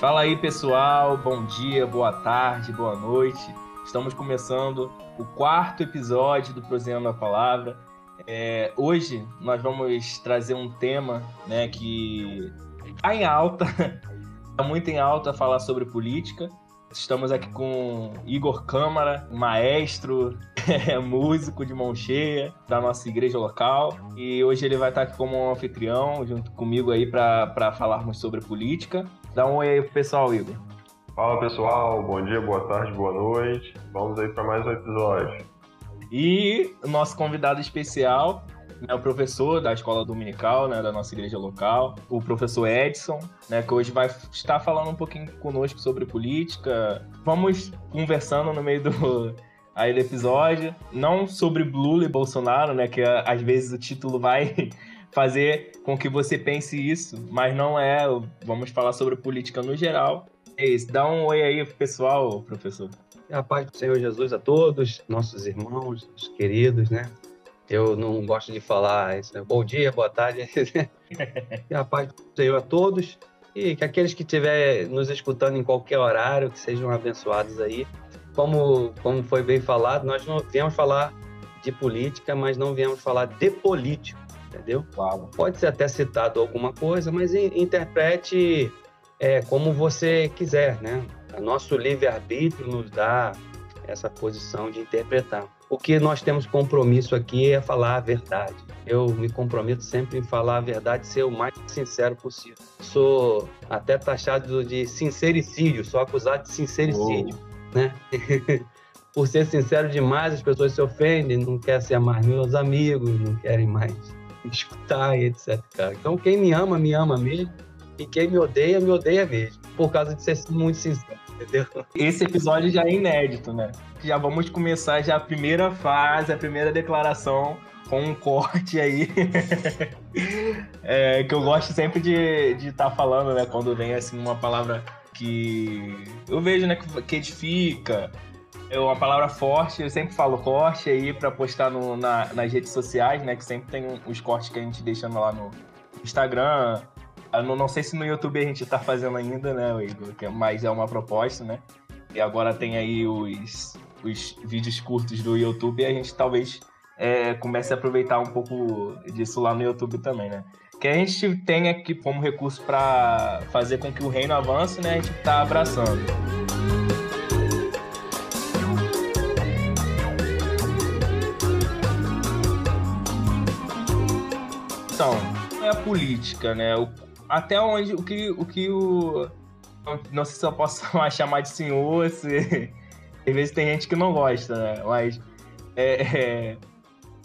Fala aí, pessoal. Bom dia, boa tarde, boa noite. Estamos começando o quarto episódio do Proseando a Palavra. É, hoje nós vamos trazer um tema né, que está em alta, está muito em alta falar sobre política. Estamos aqui com Igor Câmara, maestro, músico de mão cheia da nossa igreja local. E hoje ele vai estar aqui como anfitrião, junto comigo aí, para falarmos sobre política. Dá um oi aí pro pessoal, Igor. Fala pessoal, bom dia, boa tarde, boa noite. Vamos aí para mais um episódio. E o nosso convidado especial é o professor da escola dominical, né, da nossa igreja local, o professor Edson, né, que hoje vai estar falando um pouquinho conosco sobre política. Vamos conversando no meio do, aí do episódio, não sobre Lula e Bolsonaro, né, que às vezes o título vai fazer com que você pense isso, mas não é. Vamos falar sobre política no geral. É isso. Dá um oi aí pro pessoal, professor. A paz do Senhor Jesus a todos, nossos irmãos, os queridos, né? Eu não gosto de falar isso, né? bom dia, boa tarde. e a paz do Senhor a todos. E que aqueles que estiverem nos escutando em qualquer horário, que sejam abençoados aí. Como, como foi bem falado, nós não viemos falar de política, mas não viemos falar de político entendeu? Claro. Pode ser até citado alguma coisa, mas interprete é, como você quiser, né? O nosso livre-arbítrio nos dá essa posição de interpretar. O que nós temos compromisso aqui é falar a verdade. Eu me comprometo sempre em falar a verdade ser o mais sincero possível. Sou até taxado de sincericídio, sou acusado de sincericídio, oh. né? Por ser sincero demais, as pessoas se ofendem, não querem ser mais meus amigos, não querem mais escutar e etc, cara. Então, quem me ama, me ama mesmo. E quem me odeia, me odeia mesmo. Por causa de ser muito sincero, entendeu? Esse episódio já é inédito, né? Já vamos começar já a primeira fase, a primeira declaração com um corte aí. é, que eu gosto sempre de estar tá falando, né? Quando vem assim uma palavra que eu vejo, né, que edifica, é uma palavra forte, eu sempre falo corte aí para postar no, na, nas redes sociais, né? Que sempre tem os cortes que a gente deixa lá no Instagram. Eu não, não sei se no YouTube a gente tá fazendo ainda, né, Igor? É, mas é uma proposta, né? E agora tem aí os, os vídeos curtos do YouTube e a gente talvez é, comece a aproveitar um pouco disso lá no YouTube também, né? Que a gente tem aqui como recurso para fazer com que o reino avance, né? A gente tá abraçando. É a política, né? O, até onde o que o que o não sei se eu posso chamar de senhor, se às vezes tem gente que não gosta, né? Mas é, é,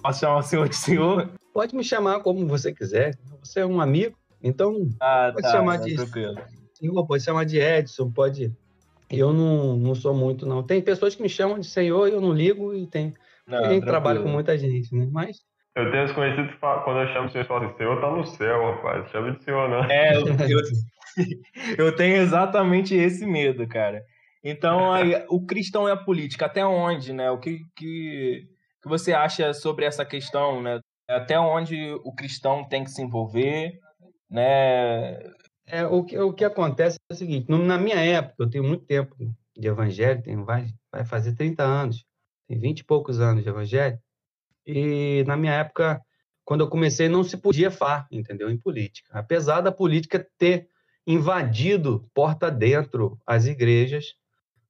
posso chamar o senhor de senhor? Pode me chamar como você quiser. Você é um amigo, então ah, pode tá, chamar de tranquilo. senhor, pode chamar de Edson, pode. Eu não, não sou muito não. Tem pessoas que me chamam de senhor e eu não ligo e tem. Não, tem gente trabalha com muita gente, né? Mas eu tenho conhecido que quando eu chamo o senhor, falam assim, senhor tá no céu, rapaz. Chama de senhor, não. É, eu, eu, eu tenho exatamente esse medo, cara. Então, aí, o cristão e a política, até onde, né? O que, que, que você acha sobre essa questão, né? Até onde o cristão tem que se envolver, né? É, o, que, o que acontece é o seguinte, na minha época, eu tenho muito tempo de evangelho, tenho, vai, vai fazer 30 anos, tem 20 e poucos anos de evangelho, e na minha época, quando eu comecei, não se podia falar, entendeu? Em política. Apesar da política ter invadido porta dentro as igrejas,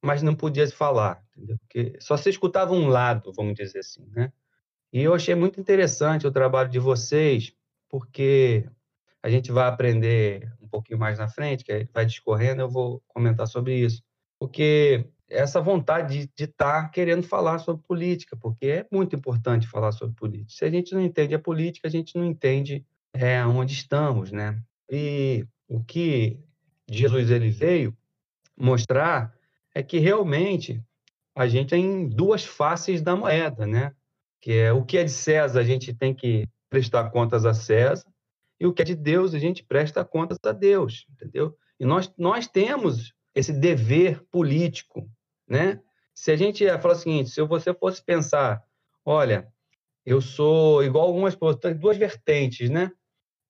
mas não podia se falar, entendeu? Porque só se escutava um lado, vamos dizer assim, né? E eu achei muito interessante o trabalho de vocês, porque a gente vai aprender um pouquinho mais na frente, que vai discorrendo, eu vou comentar sobre isso. Porque essa vontade de estar tá querendo falar sobre política, porque é muito importante falar sobre política. Se a gente não entende a política, a gente não entende é, onde estamos, né? E o que Jesus ele veio mostrar é que realmente a gente tem duas faces da moeda, né? Que é o que é de César, a gente tem que prestar contas a César, e o que é de Deus, a gente presta contas a Deus, entendeu? E nós, nós temos esse dever político, né? Se a gente falar o seguinte, se você fosse pensar, olha, eu sou igual algumas pessoas, duas vertentes, né?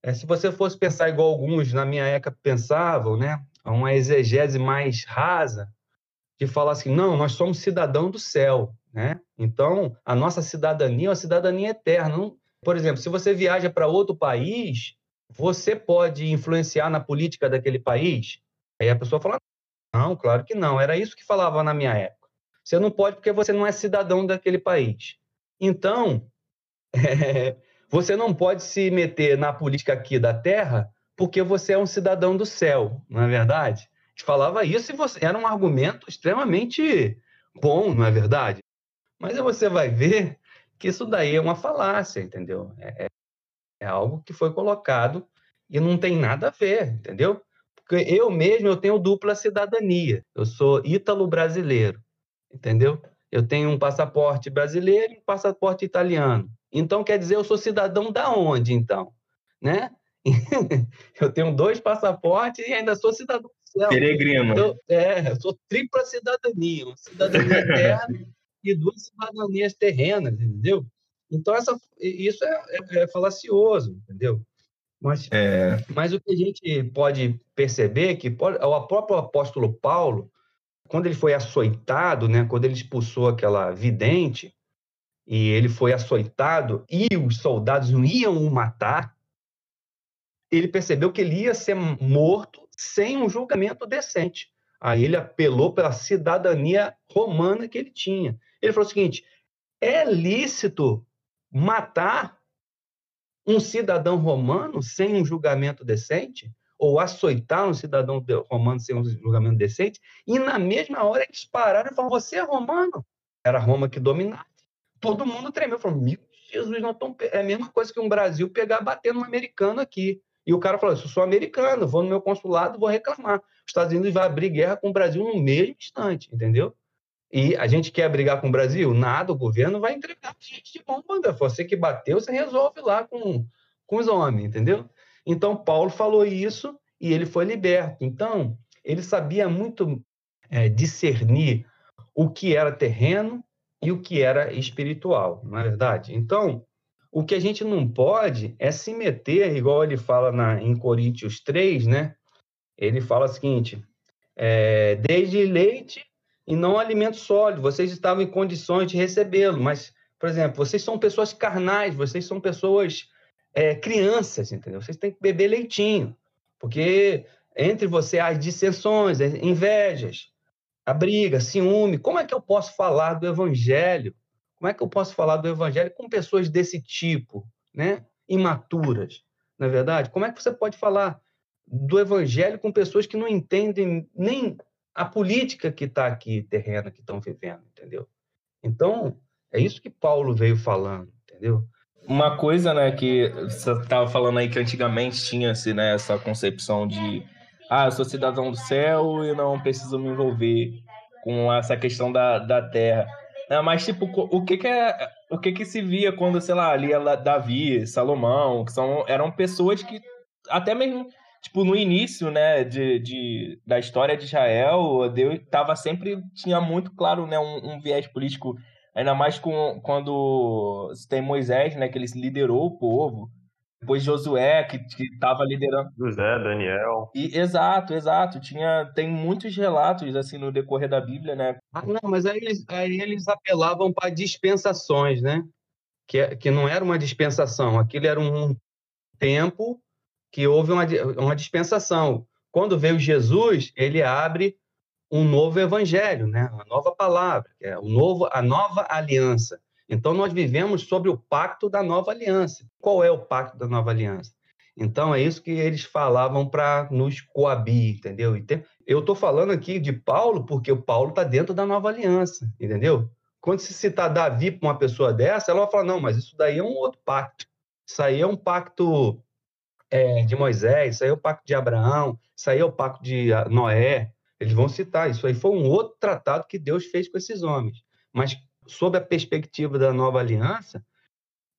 É, se você fosse pensar igual alguns na minha época pensavam, né? uma exegese mais rasa de falar assim, não, nós somos cidadão do céu, né? Então, a nossa cidadania é uma cidadania eterna. Por exemplo, se você viaja para outro país, você pode influenciar na política daquele país? Aí a pessoa fala, não, claro que não. Era isso que falava na minha época. Você não pode porque você não é cidadão daquele país. Então, é, você não pode se meter na política aqui da Terra porque você é um cidadão do céu, não é verdade? A gente falava isso e você, era um argumento extremamente bom, não é verdade? Mas você vai ver que isso daí é uma falácia, entendeu? É, é, é algo que foi colocado e não tem nada a ver, entendeu? Porque eu mesmo eu tenho dupla cidadania. Eu sou ítalo-brasileiro, entendeu? Eu tenho um passaporte brasileiro e um passaporte italiano. Então quer dizer eu sou cidadão da onde então, né? eu tenho dois passaportes e ainda sou cidadão do céu. Peregrino. Então, é, eu sou tripla cidadania, uma cidadania eterna e duas cidadanias terrenas, entendeu? Então essa, isso é, é, é falacioso, entendeu? Mas, é... mas o que a gente pode perceber é que o próprio apóstolo Paulo, quando ele foi açoitado, né, quando ele expulsou aquela vidente, e ele foi açoitado, e os soldados não iam o matar, ele percebeu que ele ia ser morto sem um julgamento decente. Aí ele apelou pela cidadania romana que ele tinha. Ele falou o seguinte: é lícito matar um cidadão romano sem um julgamento decente? Ou açoitar um cidadão romano sem um julgamento decente? E na mesma hora eles pararam e falaram: Você é romano? Era Roma que dominava. Todo mundo tremeu. Falou: Meu Jesus, não tão... é a mesma coisa que um Brasil pegar batendo um americano aqui. E o cara falou: Eu sou americano, vou no meu consulado, vou reclamar. Os Estados Unidos vai abrir guerra com o Brasil no mesmo instante, entendeu? E a gente quer brigar com o Brasil? Nada, o governo vai entregar gente de bomba. Você que bateu, você resolve lá com, com os homens, entendeu? Então, Paulo falou isso e ele foi liberto. Então, ele sabia muito é, discernir o que era terreno e o que era espiritual, não é verdade? Então, o que a gente não pode é se meter, igual ele fala na, em Coríntios 3, né? Ele fala o seguinte: é, desde leite e não alimento sólido, vocês estavam em condições de recebê-lo, mas, por exemplo, vocês são pessoas carnais, vocês são pessoas é, crianças, entendeu? Vocês têm que beber leitinho, porque entre você há dissensões, invejas, a briga, ciúme. Como é que eu posso falar do evangelho como é que eu posso falar do evangelho com pessoas desse tipo, né? imaturas, na é verdade? Como é que você pode falar do evangelho com pessoas que não entendem nem a política que está aqui, terrena, que estão vivendo, entendeu? Então, é isso que Paulo veio falando, entendeu? Uma coisa, né, que você estava falando aí que antigamente tinha-se né, essa concepção de ah, eu sou cidadão do céu e não preciso me envolver com essa questão da, da terra. É, mas, tipo, o que que, é, o que que se via quando, sei lá, ali Davi, Salomão, que são, eram pessoas que, até mesmo, tipo, no início, né, de, de, da história de Israel, Deus tava sempre, tinha muito claro, né, um, um viés político, ainda mais com, quando tem Moisés, né, que ele liderou o povo, depois Josué, que estava liderando. José, Daniel. E, exato, exato. Tinha, tem muitos relatos assim no decorrer da Bíblia, né? Ah, não, mas aí eles, aí eles apelavam para dispensações, né? Que, que não era uma dispensação, aquilo era um tempo que houve uma, uma dispensação. Quando veio Jesus, ele abre um novo evangelho, né? Uma nova palavra, que é o novo, a nova aliança. Então, nós vivemos sobre o pacto da nova aliança. Qual é o pacto da nova aliança? Então, é isso que eles falavam para nos coabir, entendeu? Eu estou falando aqui de Paulo porque o Paulo está dentro da nova aliança, entendeu? Quando se citar Davi para uma pessoa dessa, ela vai falar: não, mas isso daí é um outro pacto. Isso aí é um pacto é, de Moisés, isso aí é o pacto de Abraão, isso aí é o pacto de ah, Noé. Eles vão citar. Isso aí foi um outro tratado que Deus fez com esses homens. Mas sob a perspectiva da nova aliança,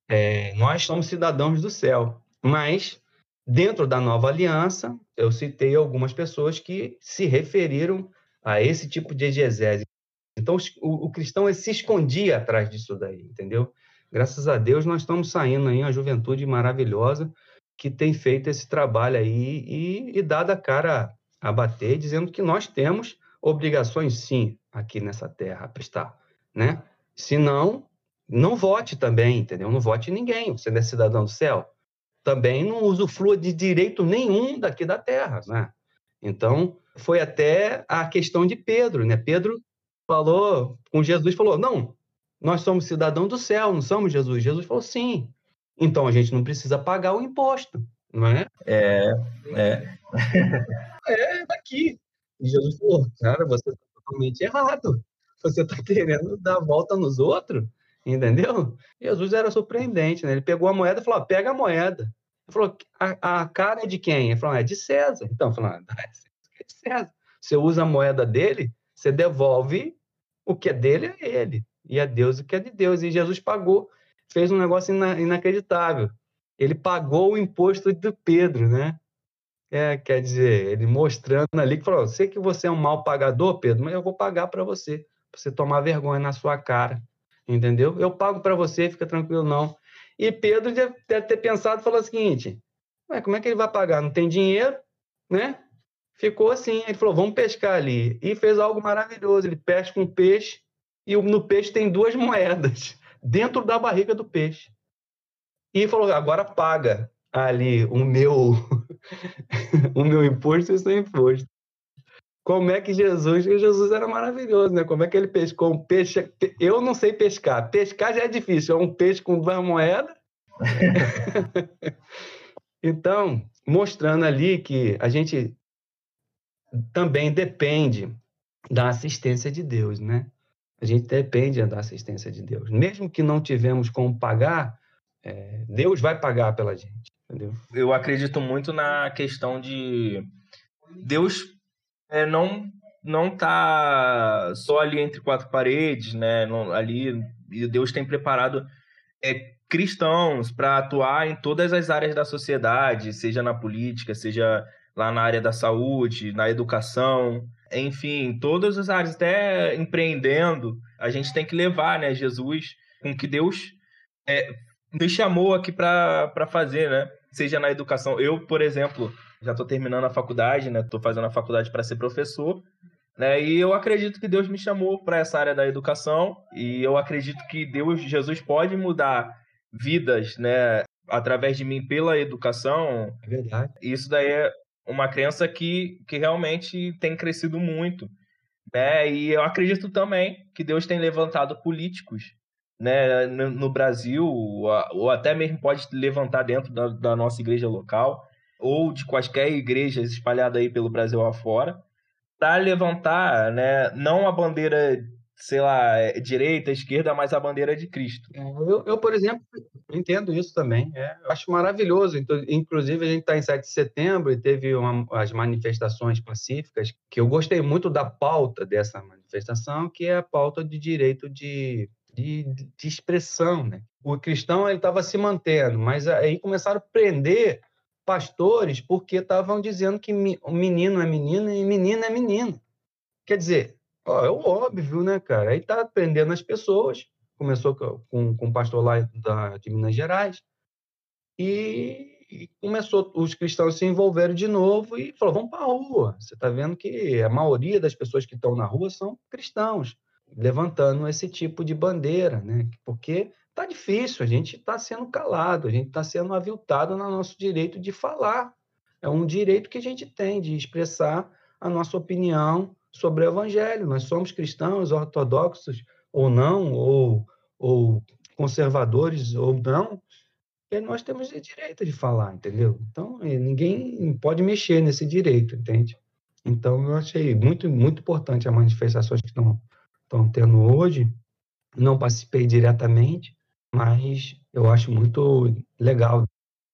é, nós somos cidadãos do céu. Mas, dentro da nova aliança, eu citei algumas pessoas que se referiram a esse tipo de exegese. Então, o, o cristão se escondia atrás disso daí, entendeu? Graças a Deus, nós estamos saindo aí, uma juventude maravilhosa que tem feito esse trabalho aí e, e dado a cara abater, dizendo que nós temos obrigações, sim, aqui nessa terra a prestar, né? Se não, não vote também, entendeu? Não vote ninguém, você não é cidadão do céu. Também não usufrua de direito nenhum daqui da terra, né? Então, foi até a questão de Pedro, né? Pedro falou com Jesus, falou, não, nós somos cidadão do céu, não somos Jesus? Jesus falou, sim. Então, a gente não precisa pagar o imposto, não é? É, é. é, daqui. E Jesus falou, cara, você está totalmente errado. Você está querendo dar volta nos outros, entendeu? Jesus era surpreendente, né? Ele pegou a moeda e falou, pega a moeda. Ele falou, a, a cara é de quem? Ele falou, é de César. Então, falou, ah, é de César. Você usa a moeda dele, você devolve o que é dele a ele. E a Deus o que é de Deus. E Jesus pagou, fez um negócio ina, inacreditável. Ele pagou o imposto do Pedro, né? É, quer dizer, ele mostrando ali que falou: sei que você é um mau pagador, Pedro, mas eu vou pagar para você, para você tomar vergonha na sua cara, entendeu? Eu pago para você, fica tranquilo não. E Pedro deve, ter pensado e falou o seguinte: como é que ele vai pagar? Não tem dinheiro, né? Ficou assim. Ele falou: vamos pescar ali. E fez algo maravilhoso. Ele pesca um peixe e no peixe tem duas moedas dentro da barriga do peixe. E falou: agora paga ali o meu o meu imposto e o seu imposto. Como é que Jesus, Jesus era maravilhoso, né? Como é que ele pescou um peixe? Eu não sei pescar. Pescar já é difícil, é um peixe com duas moedas. então, mostrando ali que a gente também depende da assistência de Deus, né? A gente depende da assistência de Deus. Mesmo que não tivemos como pagar, é, Deus vai pagar pela gente. Entendeu? Eu acredito muito na questão de Deus é, não não tá só ali entre quatro paredes, né? Não, ali Deus tem preparado é, cristãos para atuar em todas as áreas da sociedade, seja na política, seja lá na área da saúde, na educação, enfim, todas as áreas, até empreendendo, a gente tem que levar, né, Jesus, com que Deus é, nos chamou aqui para fazer, né? Seja na educação. Eu, por exemplo, já estou terminando a faculdade, né? Estou fazendo a faculdade para ser professor, né? E eu acredito que Deus me chamou para essa área da educação e eu acredito que Deus, Jesus, pode mudar vidas, né? Através de mim pela educação. É verdade. Isso daí é uma crença que, que realmente tem crescido muito. Né? E eu acredito também que Deus tem levantado políticos né, no, no Brasil, ou, ou, até mesmo pode levantar dentro da, da, nossa igreja local, ou de quaisquer igrejas espalhadas aí pelo Brasil afora, para levantar né, não a bandeira sei lá, é, direita, esquerda, mas a bandeira de Cristo. É, eu, eu, por exemplo, entendo isso também. É, eu acho maravilhoso. Inclusive, a gente está em 7 de setembro e teve uma, as manifestações pacíficas, que eu gostei muito da pauta dessa manifestação, que é a pauta de direito de, de, de expressão. Né? O cristão estava se mantendo, mas aí começaram a prender pastores porque estavam dizendo que menino é menino e menina é menino. Quer dizer, Ó, é o óbvio, né, cara? Aí tá prendendo as pessoas. Começou com, com o pastor lá da, de Minas Gerais. E, e começou, os cristãos se envolveram de novo e falou: vamos para a rua. Você está vendo que a maioria das pessoas que estão na rua são cristãos, levantando esse tipo de bandeira, né? Porque tá difícil, a gente está sendo calado, a gente está sendo aviltado no nosso direito de falar. É um direito que a gente tem de expressar a nossa opinião sobre o Evangelho. Nós somos cristãos, ortodoxos ou não, ou, ou conservadores ou não, e nós temos o direito de falar, entendeu? Então, ninguém pode mexer nesse direito, entende? Então, eu achei muito, muito importante as manifestações que estão, estão tendo hoje. Não participei diretamente, mas eu acho muito legal,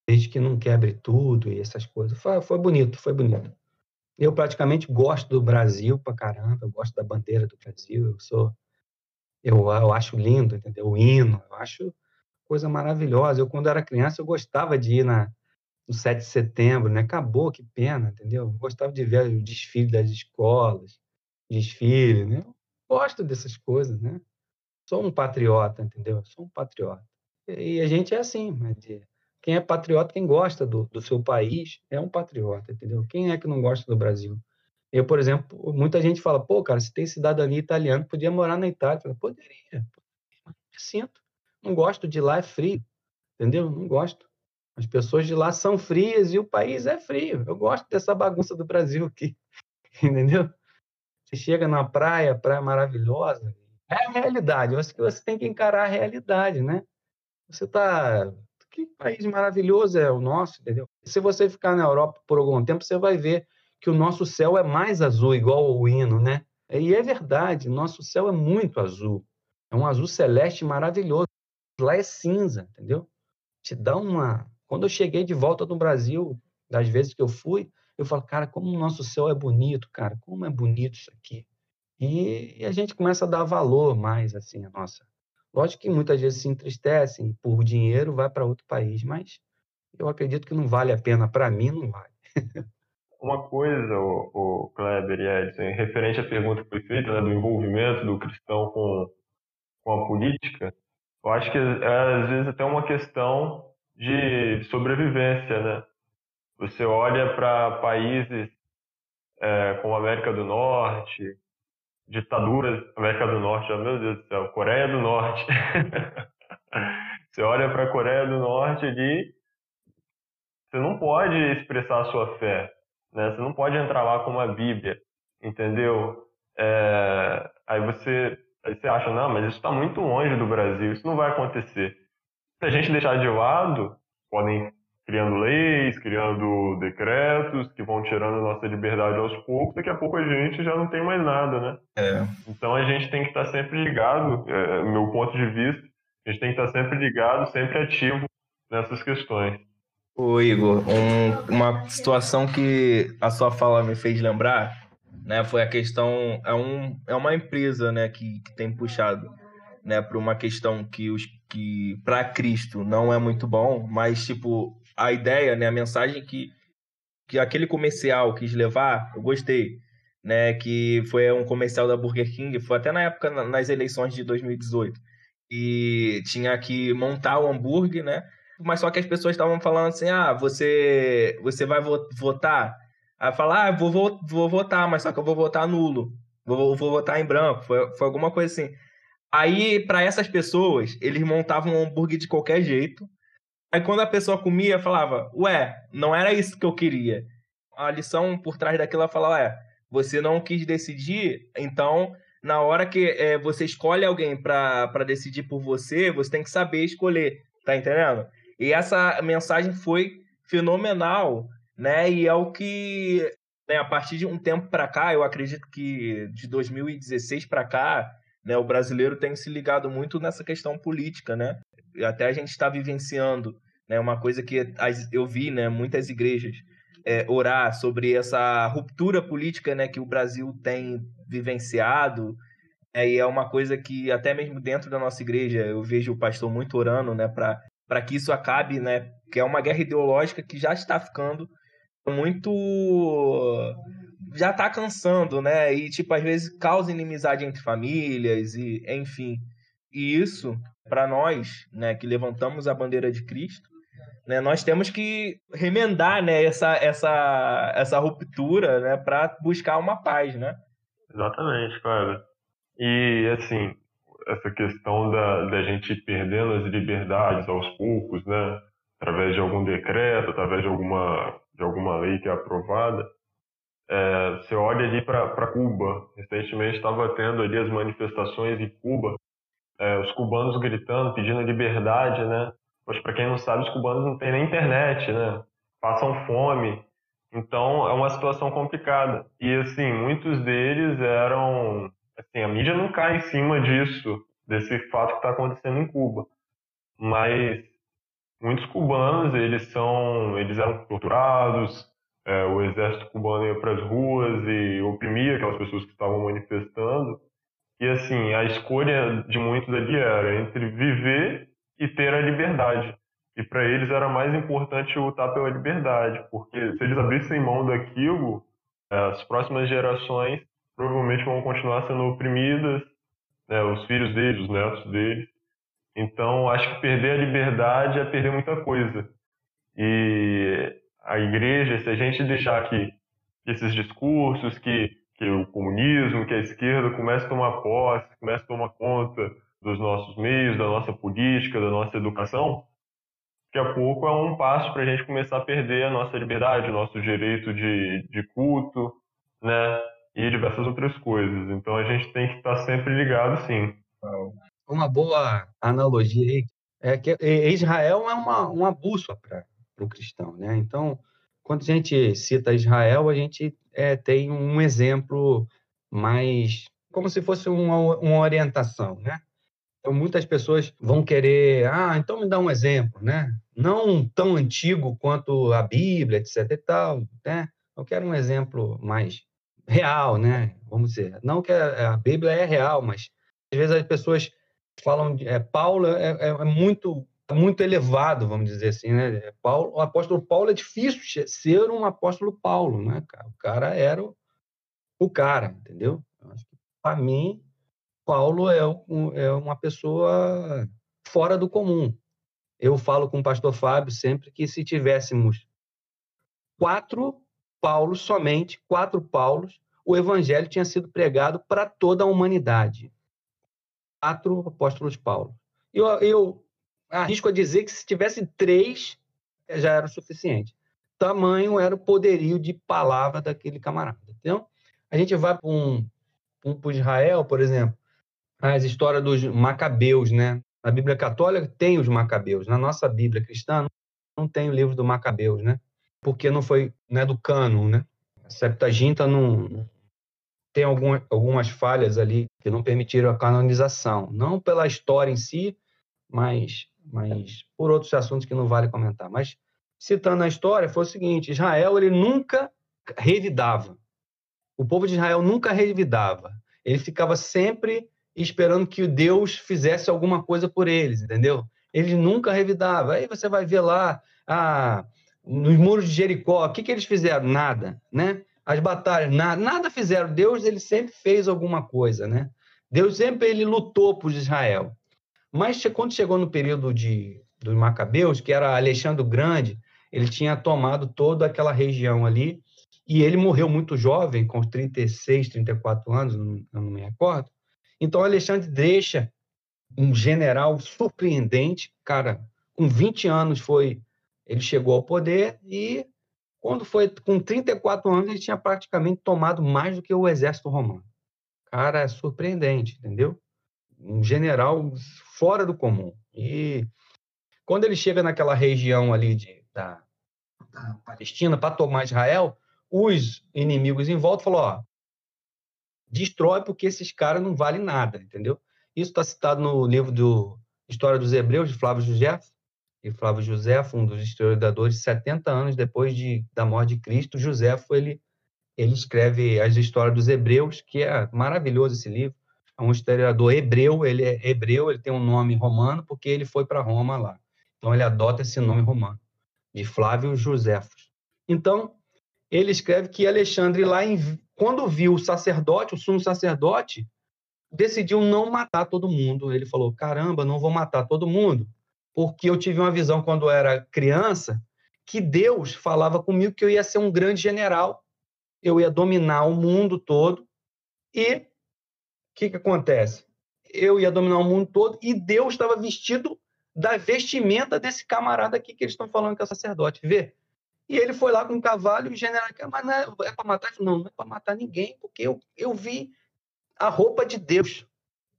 desde que não quebre tudo e essas coisas. Foi, foi bonito, foi bonito. Eu praticamente gosto do Brasil pra caramba, eu gosto da bandeira do Brasil, eu sou eu, eu acho lindo, entendeu? O hino, eu acho coisa maravilhosa. Eu quando era criança eu gostava de ir na no 7 de setembro, né? Acabou, que pena, entendeu? Eu gostava de ver o desfile das escolas, desfile, né? Eu gosto dessas coisas, né? Sou um patriota, entendeu? Sou um patriota. E a gente é assim, né? De, quem é patriota, quem gosta do, do seu país, é um patriota, entendeu? Quem é que não gosta do Brasil? Eu, por exemplo, muita gente fala, pô, cara, se tem cidadania italiana, podia morar na Itália. Eu poderia, mas sinto. Não gosto de lá, é frio, entendeu? Não gosto. As pessoas de lá são frias e o país é frio. Eu gosto dessa bagunça do Brasil aqui, entendeu? Você chega na praia, praia maravilhosa, é a realidade. Eu acho que você tem que encarar a realidade, né? Você tá que país maravilhoso é o nosso, entendeu? Se você ficar na Europa por algum tempo, você vai ver que o nosso céu é mais azul, igual o hino, né? E é verdade, nosso céu é muito azul. É um azul celeste maravilhoso. Lá é cinza, entendeu? Te dá uma. Quando eu cheguei de volta do Brasil, das vezes que eu fui, eu falo, cara, como o nosso céu é bonito, cara, como é bonito isso aqui. E a gente começa a dar valor mais, assim, a nossa. Lógico que muitas vezes se entristecem por dinheiro, vai para outro país, mas eu acredito que não vale a pena. Para mim, não vale. Uma coisa, o, o Kleber e Edson, referente à pergunta que foi feita, né, do envolvimento do cristão com, com a política, eu acho que é, às vezes até uma questão de sobrevivência, né? Você olha para países é, como a América do Norte, ditaduras, América do Norte, meu Deus do céu, Coreia do Norte. você olha para a Coreia do Norte ali, você não pode expressar a sua fé. Né? Você não pode entrar lá com uma Bíblia, entendeu? É, aí você aí você acha, não, mas isso está muito longe do Brasil, isso não vai acontecer. Se a gente deixar de lado, podem criando leis, criando decretos que vão tirando a nossa liberdade aos poucos, daqui a pouco a gente já não tem mais nada, né? É. Então a gente tem que estar sempre ligado, é, meu ponto de vista, a gente tem que estar sempre ligado, sempre ativo nessas questões. Ô Igor, um, uma situação que a sua fala me fez lembrar, né, foi a questão é, um, é uma empresa, né, que, que tem puxado, né, para uma questão que os que para Cristo não é muito bom, mas tipo a ideia, né, a mensagem que que aquele comercial quis levar, eu gostei, né, que foi um comercial da Burger King, foi até na época nas eleições de 2018 e tinha que montar o hambúrguer, né? mas só que as pessoas estavam falando assim: ah, você, você vai votar? Aí falar, ah, vou, vou, vou votar, mas só que eu vou votar nulo, vou, vou votar em branco, foi, foi alguma coisa assim. Aí, para essas pessoas, eles montavam um hambúrguer de qualquer jeito. Aí, quando a pessoa comia, falava, ué, não era isso que eu queria. A lição por trás daquilo, ela fala, ué, você não quis decidir, então, na hora que é, você escolhe alguém para decidir por você, você tem que saber escolher, tá entendendo? E essa mensagem foi fenomenal, né? E é o que, né, a partir de um tempo para cá, eu acredito que de 2016 para cá, né, o brasileiro tem se ligado muito nessa questão política, né? Até a gente está vivenciando, né, uma coisa que eu vi, né, muitas igrejas é, orar sobre essa ruptura política, né, que o Brasil tem vivenciado. É, e é uma coisa que até mesmo dentro da nossa igreja eu vejo o pastor muito orando, né, para para que isso acabe, né? Que é uma guerra ideológica que já está ficando muito já está cansando, né? E tipo às vezes causa inimizade entre famílias e enfim. E isso para nós, né, que levantamos a bandeira de Cristo, né, nós temos que remendar, né, essa essa essa ruptura, né, para buscar uma paz, né? Exatamente, cara. E assim, essa questão da, da gente perdendo as liberdades aos poucos, né? Através de algum decreto, através de alguma, de alguma lei que é aprovada. É, você olha ali para Cuba. Recentemente estava tendo ali as manifestações em Cuba, é, os cubanos gritando, pedindo liberdade, né? Pois para quem não sabe, os cubanos não têm nem internet, né? Passam fome. Então é uma situação complicada. E assim, muitos deles eram assim, a mídia não cai em cima disso, desse fato que está acontecendo em Cuba. Mas muitos cubanos, eles são, eles eram torturados, é, o exército cubano ia para as ruas e oprimia aquelas pessoas que estavam manifestando. E assim, a escolha de muitos ali era entre viver e ter a liberdade. E para eles era mais importante lutar pela liberdade, porque se eles abrissem mão daquilo, as próximas gerações provavelmente vão continuar sendo oprimidas, né, os filhos deles, os netos deles. Então, acho que perder a liberdade é perder muita coisa. E a igreja, se a gente deixar que esses discursos que, que o comunismo, que a esquerda começa a tomar posse, começa a tomar conta dos nossos meios, da nossa política, da nossa educação, daqui a pouco é um passo para a gente começar a perder a nossa liberdade, o nosso direito de, de culto, né? E diversas outras coisas. Então a gente tem que estar sempre ligado, sim. Uma boa analogia aí é que Israel é uma, uma bússola para o cristão, né? Então, quando a gente cita Israel, a gente é, tem um exemplo mais como se fosse uma, uma orientação, né? Então, muitas pessoas vão querer, ah, então me dá um exemplo, né? Não tão antigo quanto a Bíblia, etc e tal, né? Eu quero um exemplo mais real, né? Vamos dizer, não que a, Bíblia é real, mas às vezes as pessoas falam de é, Paulo é, é, é muito muito elevado, vamos dizer assim, né? Paulo, o apóstolo Paulo é difícil ser um apóstolo Paulo, né? O cara era o, o cara, entendeu? Para mim, Paulo é, um, é uma pessoa fora do comum. Eu falo com o pastor Fábio sempre que se tivéssemos quatro Paulos, somente quatro Paulos, o evangelho tinha sido pregado para toda a humanidade. Quatro apóstolos Paulo. Eu, eu arrisco a dizer que se tivesse três, já era o suficiente. Tamanho era o poderio de palavra daquele camarada. Então, a gente vai para um, um, Israel, por exemplo, as histórias dos macabeus, né? Na Bíblia Católica tem os macabeus. Na nossa Bíblia cristã não tem o livro do Macabeus, né? Porque não foi, não é do cânon, né? A Septaginta não tem algum, algumas falhas ali que não permitiram a canonização, não pela história em si, mas mas por outros assuntos que não vale comentar. Mas citando a história, foi o seguinte: Israel ele nunca revidava. O povo de Israel nunca revidava. Ele ficava sempre esperando que Deus fizesse alguma coisa por eles, entendeu? Eles nunca revidavam. Aí você vai ver lá, ah, nos muros de Jericó, o que, que eles fizeram? Nada, né? As batalhas, nada, nada fizeram. Deus, ele sempre fez alguma coisa, né? Deus sempre ele lutou por Israel. Mas quando chegou no período de, dos Macabeus, que era Alexandre o Grande, ele tinha tomado toda aquela região ali, e ele morreu muito jovem, com 36, 34 anos, não, não me recordo. Então, Alexandre deixa um general surpreendente, cara, com 20 anos foi, ele chegou ao poder e quando foi com 34 anos ele tinha praticamente tomado mais do que o exército romano. Cara, é surpreendente, entendeu? Um general fora do comum. E quando ele chega naquela região ali de, da, da Palestina para tomar Israel, os inimigos em volta falou, ó, destrói porque esses caras não valem nada, entendeu? Isso está citado no livro do História dos Hebreus, de Flávio José. E Flávio José, um dos historiadores, 70 anos depois de, da morte de Cristo, José ele, ele escreve as Histórias dos Hebreus, que é maravilhoso esse livro. É um historiador hebreu, ele é hebreu, ele tem um nome romano, porque ele foi para Roma lá. Então ele adota esse nome romano, de Flávio Josefos. Então, ele escreve que Alexandre, lá em, quando viu o sacerdote, o sumo sacerdote, decidiu não matar todo mundo. Ele falou: caramba, não vou matar todo mundo, porque eu tive uma visão quando era criança que Deus falava comigo que eu ia ser um grande general, eu ia dominar o mundo todo e o que, que acontece? Eu ia dominar o mundo todo e Deus estava vestido da vestimenta desse camarada aqui que eles estão falando que é sacerdote. Vê? E ele foi lá com um cavalo e o general, mas não é, é para matar? Não, não é para matar ninguém, porque eu, eu vi a roupa de Deus.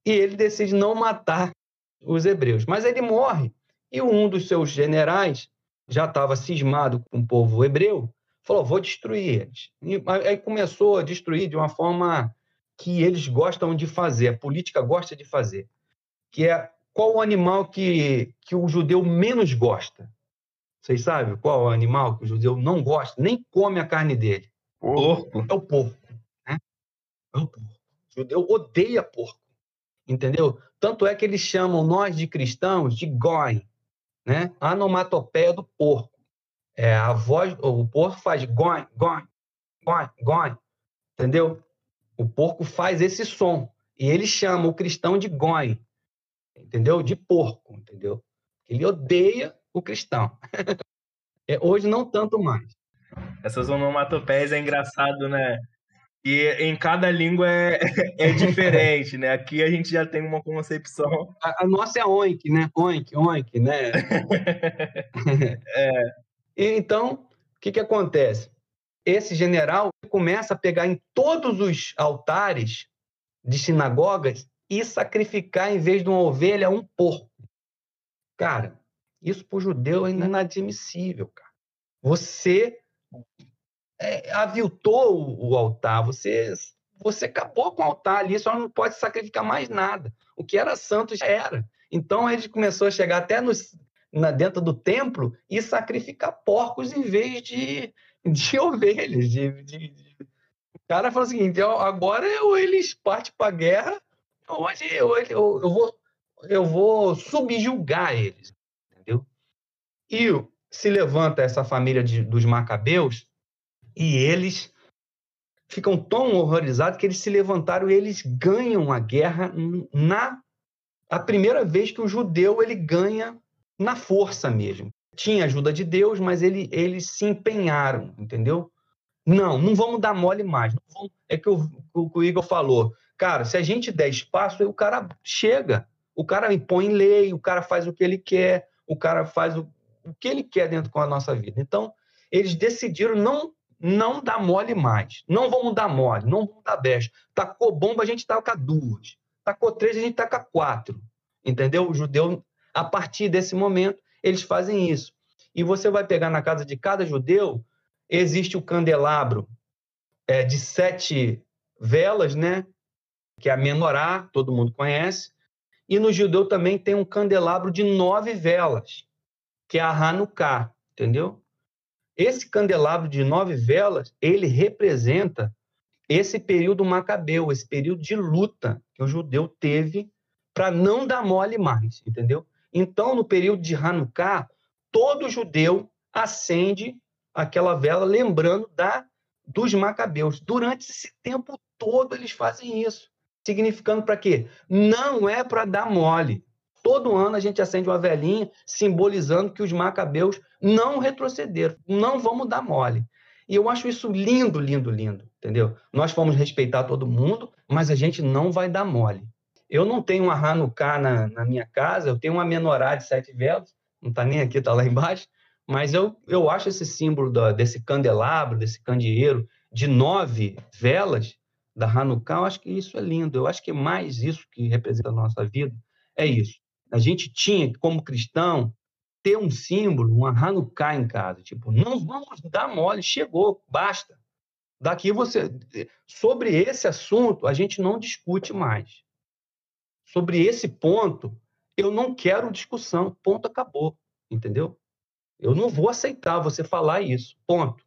E ele decide não matar os hebreus. Mas ele morre. E um dos seus generais já estava cismado com o povo hebreu, falou: vou destruir eles. E aí começou a destruir de uma forma que eles gostam de fazer, a política gosta de fazer, que é qual o animal que, que o judeu menos gosta? Vocês sabem qual é o animal que o judeu não gosta, nem come a carne dele? Porco. É o porco. Né? É o porco. O judeu odeia porco. Entendeu? Tanto é que eles chamam nós de cristãos de goi, né? A onomatopeia do porco. É, a voz, o porco faz goi, goi, goi, goi. Entendeu? O porco faz esse som. E ele chama o cristão de goi. Entendeu? De porco, entendeu? Ele odeia o cristão. é, hoje não tanto mais. Essas onomatopeias é engraçado, né? E em cada língua é, é diferente, né? Aqui a gente já tem uma concepção. A, a nossa é oink, né? Oink, oink, né? é. Então, o que, que acontece? Esse general começa a pegar em todos os altares de sinagogas e sacrificar, em vez de uma ovelha, um porco. Cara, isso para o judeu é inadmissível, cara. Você é, aviltou o, o, altar, você, você acabou com o altar ali, só não pode sacrificar mais nada. O que era santo já era. Então ele começou a chegar até nos, na, dentro do templo e sacrificar porcos em vez de, de ovelhas. De, de, de... O cara falou o seguinte: agora ou eles partem para a guerra, ou eu, vou, eu vou subjugar eles. E se levanta essa família de, dos macabeus e eles ficam tão horrorizados que eles se levantaram e eles ganham a guerra na a primeira vez que o judeu ele ganha na força mesmo. Tinha ajuda de Deus, mas ele, eles se empenharam, entendeu? Não, não vamos dar mole mais. Vamos, é que o, o, o, Igor falou. Cara, se a gente der espaço, o cara chega. O cara impõe lei, o cara faz o que ele quer, o cara faz o, o que ele quer dentro com a nossa vida. Então, eles decidiram não não dar mole mais. Não vamos dar mole, não vamos dar besta. Tacou bomba, a gente taca duas. Tacou três, a gente taca quatro. Entendeu? O judeu, a partir desse momento, eles fazem isso. E você vai pegar na casa de cada judeu, existe o candelabro é, de sete velas, né? Que é a menorá, todo mundo conhece. E no judeu também tem um candelabro de nove velas, que é a Hanukkah, entendeu? Esse candelabro de nove velas, ele representa esse período macabeu, esse período de luta que o judeu teve para não dar mole mais, entendeu? Então, no período de Hanukkah, todo judeu acende aquela vela lembrando da dos macabeus. Durante esse tempo todo eles fazem isso, significando para quê? Não é para dar mole. Todo ano a gente acende uma velhinha simbolizando que os macabeus não retrocederam, não vamos dar mole. E eu acho isso lindo, lindo, lindo, entendeu? Nós vamos respeitar todo mundo, mas a gente não vai dar mole. Eu não tenho uma Hanukkah na, na minha casa, eu tenho uma menorá de sete velas, não está nem aqui, está lá embaixo, mas eu, eu acho esse símbolo da, desse candelabro, desse candeeiro de nove velas da Hanukkah, eu acho que isso é lindo. Eu acho que é mais isso que representa a nossa vida, é isso. A gente tinha, como cristão, ter um símbolo, uma Hanukkah em casa. Tipo, não vamos dar mole, chegou, basta. Daqui você. Sobre esse assunto, a gente não discute mais. Sobre esse ponto, eu não quero discussão. Ponto, acabou. Entendeu? Eu não vou aceitar você falar isso. Ponto.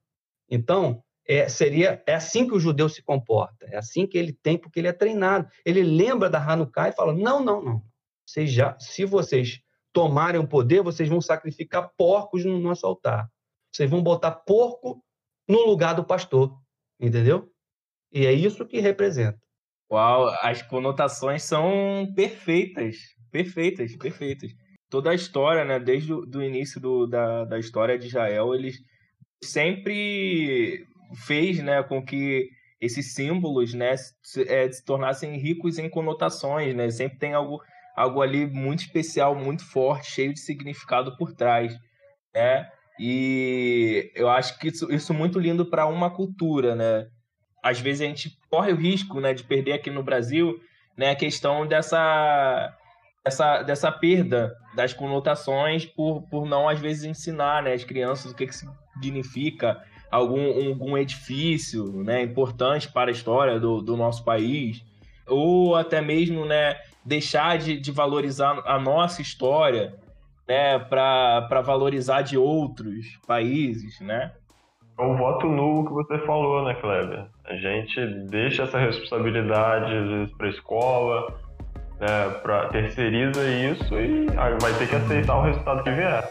Então, é, seria é assim que o judeu se comporta. É assim que ele tem, porque ele é treinado. Ele lembra da Hanukkah e fala: não, não, não. Vocês já, se vocês tomarem o poder, vocês vão sacrificar porcos no nosso altar. Vocês vão botar porco no lugar do pastor, entendeu? E é isso que representa. Uau, as conotações são perfeitas, perfeitas, perfeitas. Toda a história, né, desde o início do, da, da história de Israel, eles sempre fez, né, com que esses símbolos, né, se, é, se tornassem ricos em conotações, né? Sempre tem algo algo ali muito especial, muito forte, cheio de significado por trás, né? E eu acho que isso, isso é muito lindo para uma cultura, né? Às vezes a gente corre o risco, né, de perder aqui no Brasil, né, a questão dessa dessa, dessa perda das conotações por, por não às vezes ensinar, né, as crianças o que, que significa algum, algum edifício, né, importante para a história do, do nosso país, ou até mesmo, né, deixar de, de valorizar a nossa história né, para valorizar de outros países, né? É um voto nulo que você falou, né, Kleber? A gente deixa essa responsabilidade, para a escola, né, pra, terceiriza isso e vai ter que aceitar o resultado que vier.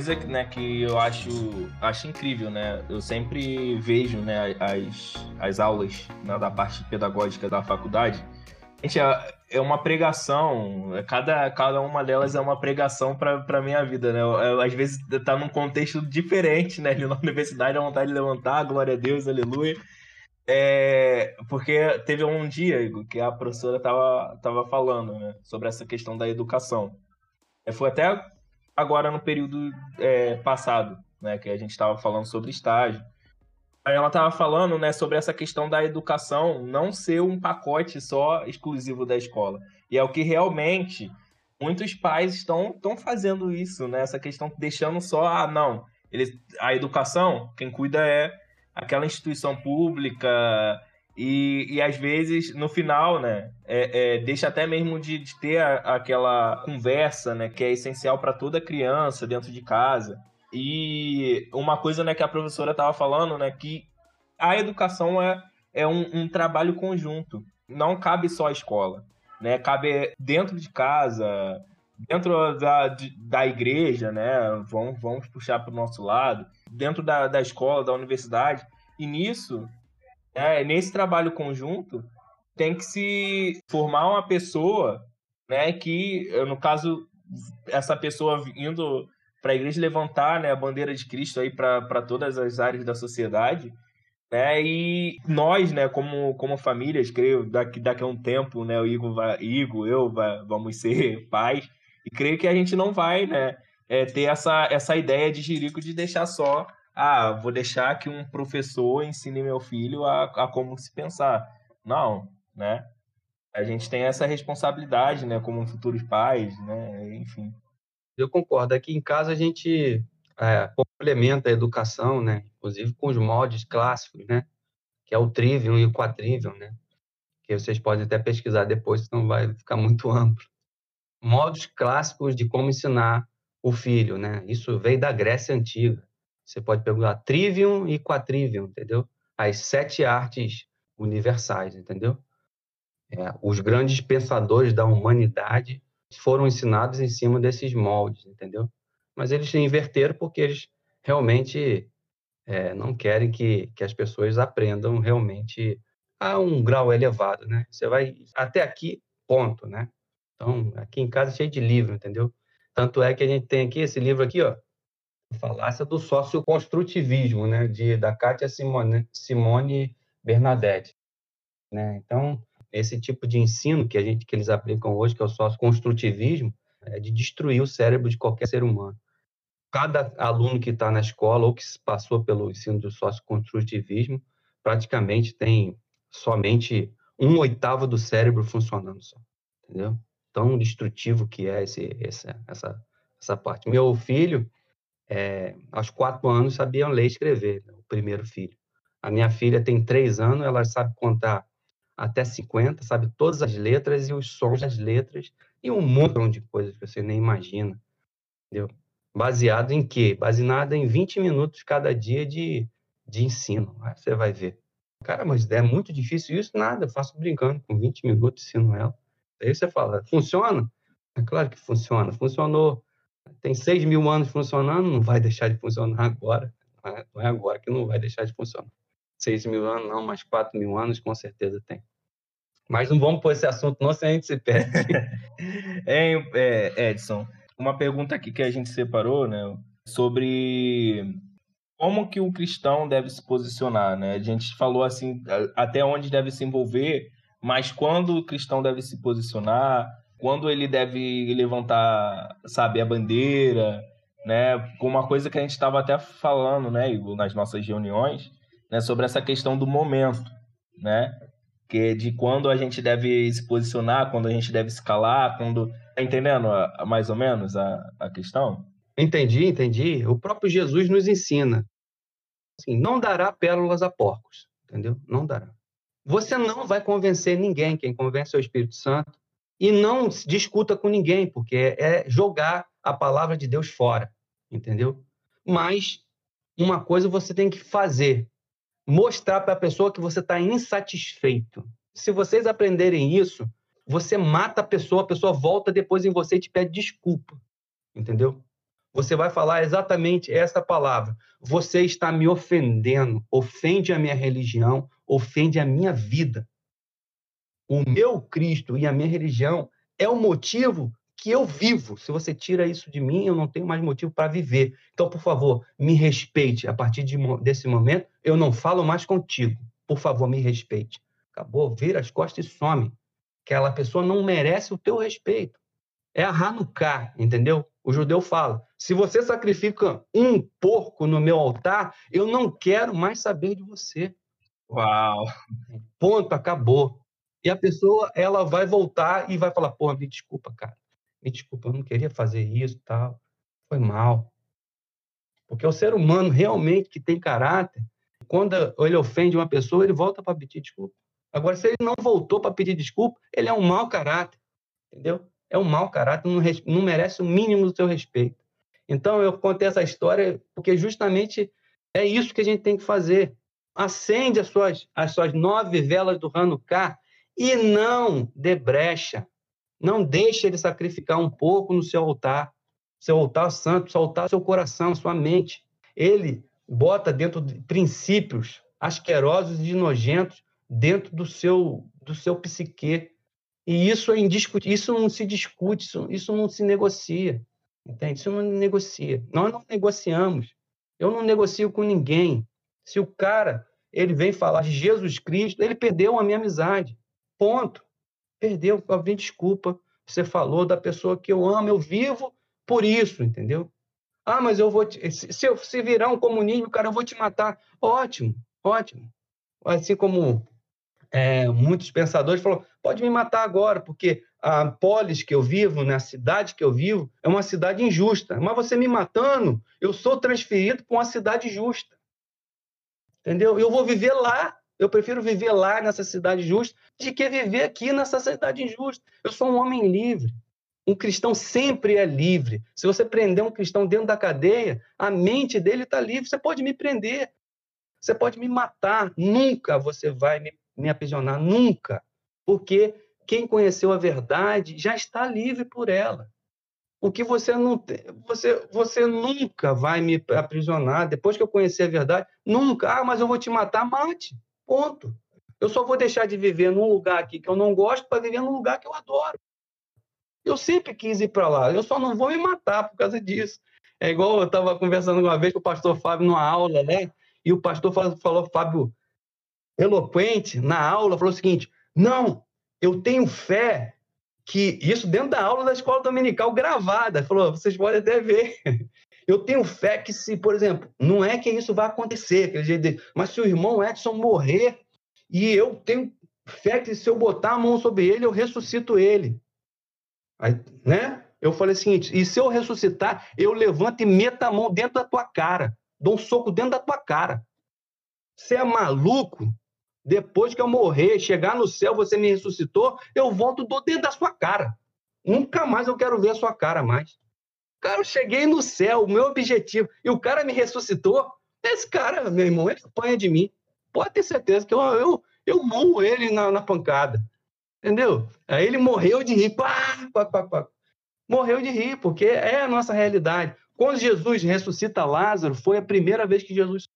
Coisa né, que eu acho, acho incrível, né? Eu sempre vejo né, as, as aulas né, da parte pedagógica da faculdade. Gente, é, é uma pregação, cada, cada uma delas é uma pregação para a minha vida, né? Eu, eu, às vezes tá num contexto diferente, né? Na universidade, a vontade de levantar, glória a Deus, aleluia. É, porque teve um dia, Igor, que a professora tava, tava falando né, sobre essa questão da educação. É, foi até agora no período é, passado, né, que a gente estava falando sobre estágio. Aí ela estava falando né, sobre essa questão da educação não ser um pacote só exclusivo da escola. E é o que realmente muitos pais estão, estão fazendo isso, né? Essa questão deixando só, ah, não, eles, a educação, quem cuida é aquela instituição pública e, e às vezes no final, né, é, é, deixa até mesmo de, de ter a, aquela conversa, né, que é essencial para toda criança dentro de casa. E uma coisa, né, que a professora estava falando, né, que a educação é, é um, um trabalho conjunto. Não cabe só a escola, né? Cabe dentro de casa, dentro da, da igreja, né? Vamos, vamos puxar para o nosso lado, dentro da, da escola, da universidade. E nisso, é, nesse trabalho conjunto, tem que se formar uma pessoa, né? Que, no caso, essa pessoa indo para a igreja levantar né, a bandeira de Cristo aí para todas as áreas da sociedade. Né, e nós, né, como, como famílias, creio, daqui, daqui a um tempo, né, o Igor, vai, Igor eu vai, vamos ser pais, e creio que a gente não vai né, é, ter essa, essa ideia de Jerico de deixar só, ah, vou deixar que um professor ensine meu filho a, a como se pensar. Não, né? A gente tem essa responsabilidade, né, como futuros pais, né, enfim. Eu concordo. Aqui em casa a gente é, complementa a educação, né? Inclusive com os moldes clássicos, né? Que é o trivium e o quadrivium, né? Que vocês podem até pesquisar depois, senão vai ficar muito amplo. Modos clássicos de como ensinar o filho, né? Isso veio da Grécia Antiga. Você pode pegar trivium e quadrivium, entendeu? As sete artes universais, entendeu? É, os grandes pensadores da humanidade foram ensinados em cima desses moldes, entendeu? Mas eles inverteram porque eles realmente é, não querem que, que as pessoas aprendam realmente a um grau elevado, né? Você vai até aqui, ponto, né? Então, aqui em casa é cheio de livro, entendeu? Tanto é que a gente tem aqui esse livro aqui, ó, Falácia do Socioconstrutivismo, né? De, da Kátia Simone, Simone Bernadette. Né? Então, esse tipo de ensino que a gente que eles aplicam hoje, que é o socioconstrutivismo, é de destruir o cérebro de qualquer ser humano. Cada aluno que está na escola ou que passou pelo ensino do socioconstrutivismo, praticamente tem somente um oitavo do cérebro funcionando só, entendeu? Tão destrutivo que é esse, essa, essa, essa parte. Meu filho, é, aos quatro anos, sabia ler e escrever, né? o primeiro filho. A minha filha tem três anos, ela sabe contar até 50, sabe todas as letras e os sons das letras e um montão de coisas que você nem imagina, entendeu? Baseado em quê? Baseado em 20 minutos cada dia de, de ensino. Aí você vai ver. Cara, mas é muito difícil isso? Nada, eu faço brincando, com 20 minutos ensino ela. Aí você fala, funciona? É claro que funciona. Funcionou, tem 6 mil anos funcionando, não vai deixar de funcionar agora. Não é, é agora que não vai deixar de funcionar. 6 mil anos não, mas 4 mil anos com certeza tem. Mas não vamos pôr esse assunto, não, senão a gente se perde. é, Edson, uma pergunta aqui que a gente separou, né, sobre como que o cristão deve se posicionar, né? A gente falou assim, até onde deve se envolver, mas quando o cristão deve se posicionar, quando ele deve levantar, sabe, a bandeira, né? Uma coisa que a gente estava até falando, né, Igor, nas nossas reuniões, né, sobre essa questão do momento, né? Que é de quando a gente deve se posicionar, quando a gente deve escalar, quando. Tá entendendo a, a, mais ou menos a, a questão? Entendi, entendi. O próprio Jesus nos ensina. Assim, não dará pérolas a porcos, entendeu? Não dará. Você não vai convencer ninguém, quem convence é o Espírito Santo, e não discuta com ninguém, porque é jogar a palavra de Deus fora, entendeu? Mas uma coisa você tem que fazer, mostrar para a pessoa que você está insatisfeito. Se vocês aprenderem isso, você mata a pessoa, a pessoa volta depois em você e te pede desculpa. Entendeu? você vai falar exatamente essa palavra. Você está me ofendendo, ofende a minha religião, ofende a minha vida. O meu Cristo e a minha religião é o motivo que eu vivo. Se você tira isso de mim, eu não tenho mais motivo para viver. Então, por favor, me respeite. A partir de, desse momento, eu não falo mais contigo. Por favor, me respeite. Acabou, vira as costas e some. Aquela pessoa não merece o teu respeito. É a Hanukkah, entendeu? O judeu fala: se você sacrifica um porco no meu altar, eu não quero mais saber de você. Uau! Ponto, acabou. E a pessoa, ela vai voltar e vai falar: porra, me desculpa, cara. Me desculpa, eu não queria fazer isso tal. Foi mal. Porque o ser humano realmente que tem caráter, quando ele ofende uma pessoa, ele volta para pedir desculpa. Agora, se ele não voltou para pedir desculpa, ele é um mau caráter. Entendeu? É um mau caráter, não, não merece o mínimo do seu respeito. Então, eu contei essa história porque justamente é isso que a gente tem que fazer. Acende as suas, as suas nove velas do Hanukkah e não dê brecha. Não deixe ele sacrificar um pouco no seu altar, seu altar santo, seu altar, seu coração, sua mente. Ele bota dentro de princípios asquerosos e nojentos dentro do seu do seu psique. E isso é indiscutível, isso não se discute, isso, isso não se negocia. Entende? Isso não negocia. Nós não negociamos. Eu não negocio com ninguém. Se o cara ele vem falar de Jesus Cristo, ele perdeu a minha amizade. Ponto. Perdeu. Me desculpa. Você falou da pessoa que eu amo, eu vivo por isso, entendeu? Ah, mas eu vou te... se, eu, se virar um comunismo, cara, eu vou te matar. Ótimo, ótimo. Assim como é, muitos pensadores falaram, pode me matar agora, porque a polis que eu vivo, na né, cidade que eu vivo, é uma cidade injusta. Mas você me matando, eu sou transferido para uma cidade justa. Entendeu? Eu vou viver lá. Eu prefiro viver lá nessa cidade justa de que viver aqui nessa cidade injusta. Eu sou um homem livre. Um cristão sempre é livre. Se você prender um cristão dentro da cadeia, a mente dele está livre. Você pode me prender. Você pode me matar. Nunca você vai me, me aprisionar. Nunca. Porque quem conheceu a verdade já está livre por ela. O que você não tem, você, você nunca vai me aprisionar. Depois que eu conhecer a verdade, nunca. Ah, mas eu vou te matar, mate. Ponto. Eu só vou deixar de viver num lugar aqui que eu não gosto para viver num lugar que eu adoro. Eu sempre quis ir para lá. Eu só não vou me matar por causa disso. É igual eu estava conversando uma vez com o pastor Fábio numa aula, né? E o pastor falou, falou Fábio, eloquente, na aula, falou o seguinte: não, eu tenho fé que isso dentro da aula da escola dominical gravada, falou, vocês podem até ver. Eu tenho fé que se, por exemplo, não é que isso vai acontecer, mas se o irmão Edson morrer e eu tenho fé que se eu botar a mão sobre ele, eu ressuscito ele. Aí, né? Eu falei o seguinte, e se eu ressuscitar, eu levanto e meto a mão dentro da tua cara, dou um soco dentro da tua cara. Você é maluco? Depois que eu morrer, chegar no céu, você me ressuscitou, eu volto do dentro da sua cara. Nunca mais eu quero ver a sua cara mais. Cara, eu cheguei no céu, o meu objetivo, e o cara me ressuscitou. Esse cara, meu irmão, ele apanha de mim. Pode ter certeza que eu, eu, eu morro ele na, na pancada. Entendeu? Aí ele morreu de rir. Pá, pá, pá, pá. Morreu de rir, porque é a nossa realidade. Quando Jesus ressuscita Lázaro, foi a primeira vez que Jesus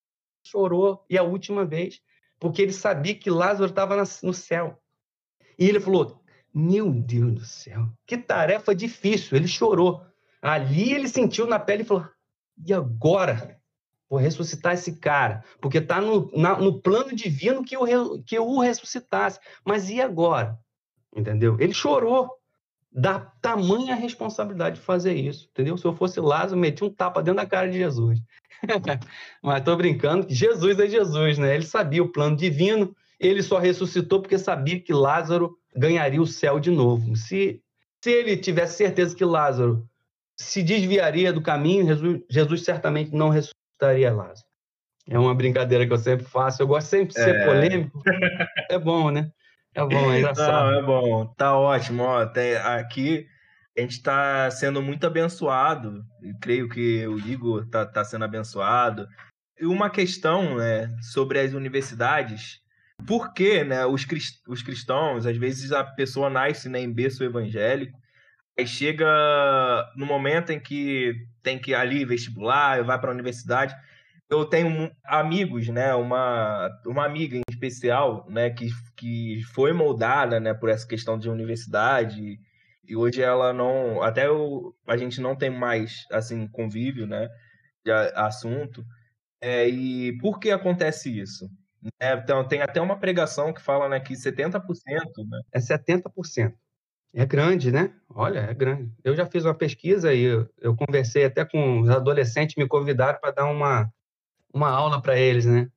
chorou e a última vez porque ele sabia que Lázaro estava no céu. E ele falou: Meu Deus do céu, que tarefa difícil. Ele chorou. Ali ele sentiu na pele e falou: E agora? Vou ressuscitar esse cara, porque está no, no plano divino que eu, que eu o ressuscitasse. Mas e agora? Entendeu? Ele chorou da tamanha responsabilidade de fazer isso, entendeu? Se eu fosse Lázaro, metia um tapa dentro da cara de Jesus. Mas estou brincando Jesus é Jesus, né? Ele sabia o plano divino, ele só ressuscitou porque sabia que Lázaro ganharia o céu de novo. Se, se ele tivesse certeza que Lázaro se desviaria do caminho, Jesus, Jesus certamente não ressuscitaria Lázaro. É uma brincadeira que eu sempre faço. Eu gosto sempre de ser é... polêmico. É bom, né? É bom, é engraçado. Não, é bom. Tá ótimo. Ó, tem, aqui a gente está sendo muito abençoado. creio que o Igor está tá sendo abençoado. E uma questão né, sobre as universidades. Por que né, os, crist os cristãos, às vezes a pessoa nasce né, em berço evangélico, Aí chega no momento em que tem que ir ali vestibular, vai para a universidade. Eu tenho amigos, né? Uma, uma amiga em especial, né? Que, que foi moldada, né? Por essa questão de universidade e hoje ela não, até eu, a gente não tem mais assim convívio, né? De assunto. É, e por que acontece isso? É, então, tem até uma pregação que fala né, que 70%. Né? É 70%. É grande, né? Olha, é grande. Eu já fiz uma pesquisa e eu, eu conversei até com os adolescentes, me convidaram para dar uma, uma aula para eles, né?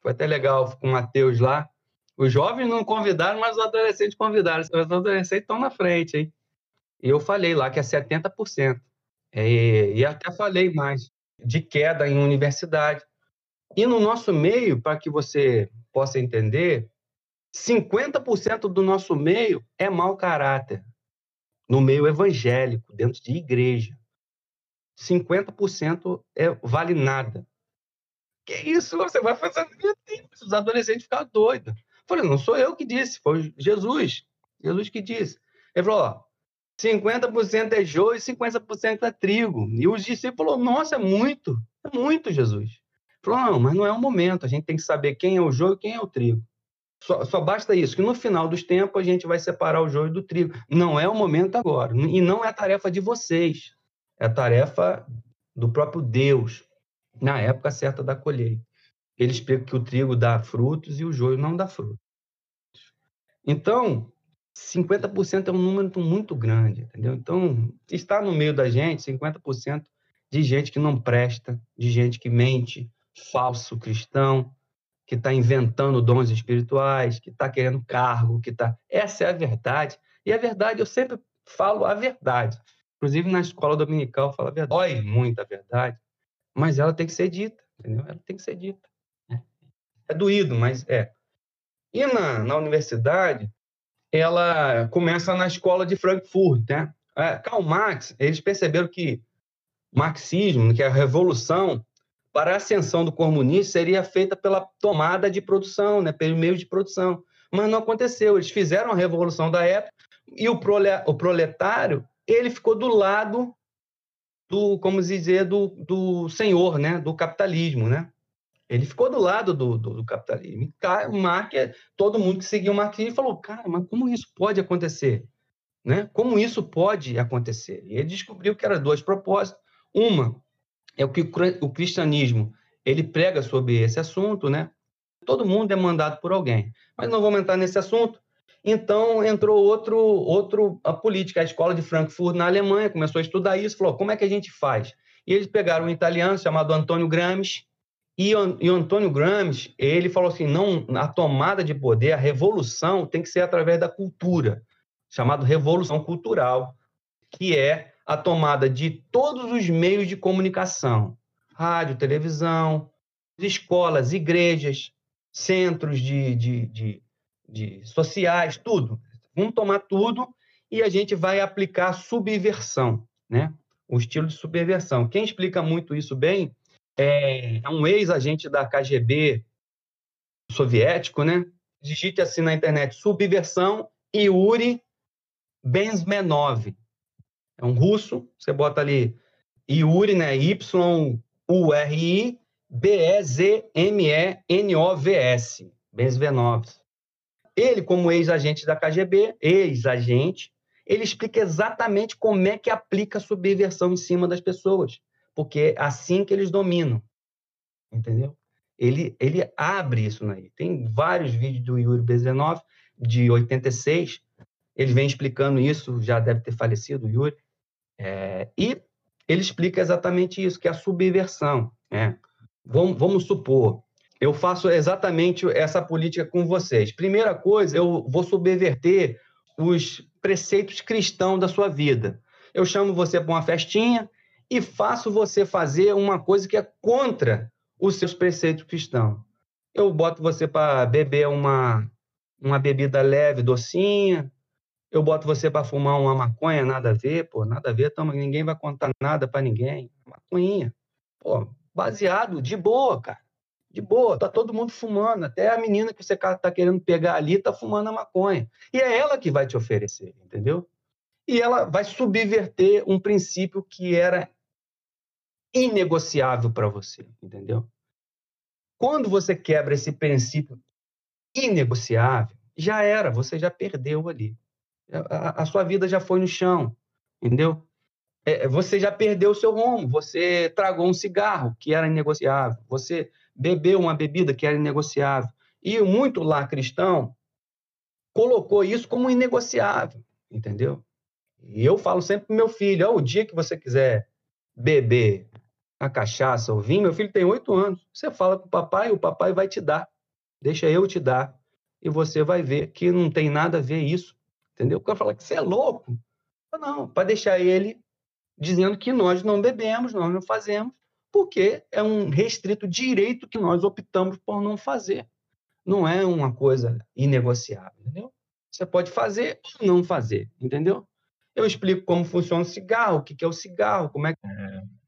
Foi até legal com o Matheus lá. Os jovens não convidaram, mas os adolescentes convidaram. Os adolescentes estão na frente, hein? E eu falei lá que é 70%. É, e até falei mais de queda em universidade. E no nosso meio, para que você possa entender, 50% do nosso meio é mau caráter. No meio evangélico, dentro de igreja. 50% é, vale nada. Que isso? Você vai fazer. Os adolescentes ficam doidos. falei, não sou eu que disse, foi Jesus. Jesus que disse. Ele falou: ó, 50% é joio e 50% é trigo. E os discípulos falaram, nossa, é muito, é muito, Jesus. Ele falou, não, mas não é o momento, a gente tem que saber quem é o joio e quem é o trigo. Só, só, basta isso, que no final dos tempos a gente vai separar o joio do trigo. Não é o momento agora. E não é tarefa de vocês. É tarefa do próprio Deus, na época certa da colheita. Ele explica que o trigo dá frutos e o joio não dá frutos. Então, 50% é um número muito grande, entendeu? Então, está no meio da gente 50% de gente que não presta, de gente que mente, falso cristão, que está inventando dons espirituais, que está querendo cargo, que está. Essa é a verdade. E a verdade, eu sempre falo a verdade. Inclusive na escola dominical, eu falo a verdade. Dói muito a verdade, mas ela tem que ser dita, entendeu? Ela tem que ser dita. Né? É doído, mas é. E na, na universidade, ela começa na escola de Frankfurt, né? É, Karl Marx, eles perceberam que marxismo, que é a revolução para a ascensão do comunismo seria feita pela tomada de produção, né, pelo meio de produção. Mas não aconteceu. Eles fizeram a revolução da época e o, proletário ele ficou do lado do, como dizer, do, do senhor, né, do capitalismo, né? Ele ficou do lado do, do, do capitalismo. Marx, todo mundo que seguia o marxismo falou, cara, mas como isso pode acontecer? Né? Como isso pode acontecer? E ele descobriu que eram dois propósitos. Uma é o que o cristianismo ele prega sobre esse assunto, né? Todo mundo é mandado por alguém. Mas não vamos entrar nesse assunto. Então entrou outro, outro a política, a escola de Frankfurt na Alemanha começou a estudar isso, falou como é que a gente faz. E eles pegaram um italiano chamado Antônio Gramsci e, e o Antônio Gramsci, ele falou assim, não, a tomada de poder, a revolução tem que ser através da cultura, chamado revolução cultural, que é a tomada de todos os meios de comunicação, rádio, televisão, escolas, igrejas, centros de, de, de, de sociais, tudo. Vamos tomar tudo e a gente vai aplicar subversão, né? O estilo de subversão. Quem explica muito isso bem é, é um ex-agente da KGB soviético, né? Digite assim na internet, subversão Yuri Benzmenov. É um russo, você bota ali Yuri, né? Y-U-R-I B-E-Z-M-E-N-O-V-S. Benzmenov. Ele, como ex-agente da KGB, ex-agente, ele explica exatamente como é que aplica a subversão em cima das pessoas porque é assim que eles dominam, entendeu? Ele, ele abre isso aí. Tem vários vídeos do Yuri Bezenov, de 86, ele vem explicando isso, já deve ter falecido o Yuri, é, e ele explica exatamente isso, que é a subversão. Né? Vamos, vamos supor, eu faço exatamente essa política com vocês. Primeira coisa, eu vou subverter os preceitos cristãos da sua vida. Eu chamo você para uma festinha, e faço você fazer uma coisa que é contra os seus preceitos cristãos. Eu boto você para beber uma, uma bebida leve, docinha. Eu boto você para fumar uma maconha, nada a ver, pô, nada a ver, tamo, ninguém vai contar nada para ninguém. Maconhinha. Pô, baseado, de boa, cara. De boa, tá todo mundo fumando. Até a menina que você tá querendo pegar ali tá fumando a maconha. E é ela que vai te oferecer, entendeu? e ela vai subverter um princípio que era inegociável para você, entendeu? Quando você quebra esse princípio inegociável, já era, você já perdeu ali. A, sua vida já foi no chão, entendeu? É, você já perdeu o seu rumo, você tragou um cigarro que era inegociável, você bebeu uma bebida que era inegociável. E muito lá cristão colocou isso como inegociável, entendeu? E eu falo sempre pro meu filho, oh, o dia que você quiser beber a cachaça ou vinho, meu filho tem oito anos, você fala com o papai, o papai vai te dar, deixa eu te dar, e você vai ver que não tem nada a ver isso, entendeu? O cara fala que você é louco. Não, para deixar ele dizendo que nós não bebemos, nós não fazemos, porque é um restrito direito que nós optamos por não fazer. Não é uma coisa inegociável, entendeu? Você pode fazer ou não fazer, entendeu? Eu explico como funciona o cigarro, o que é o cigarro, como é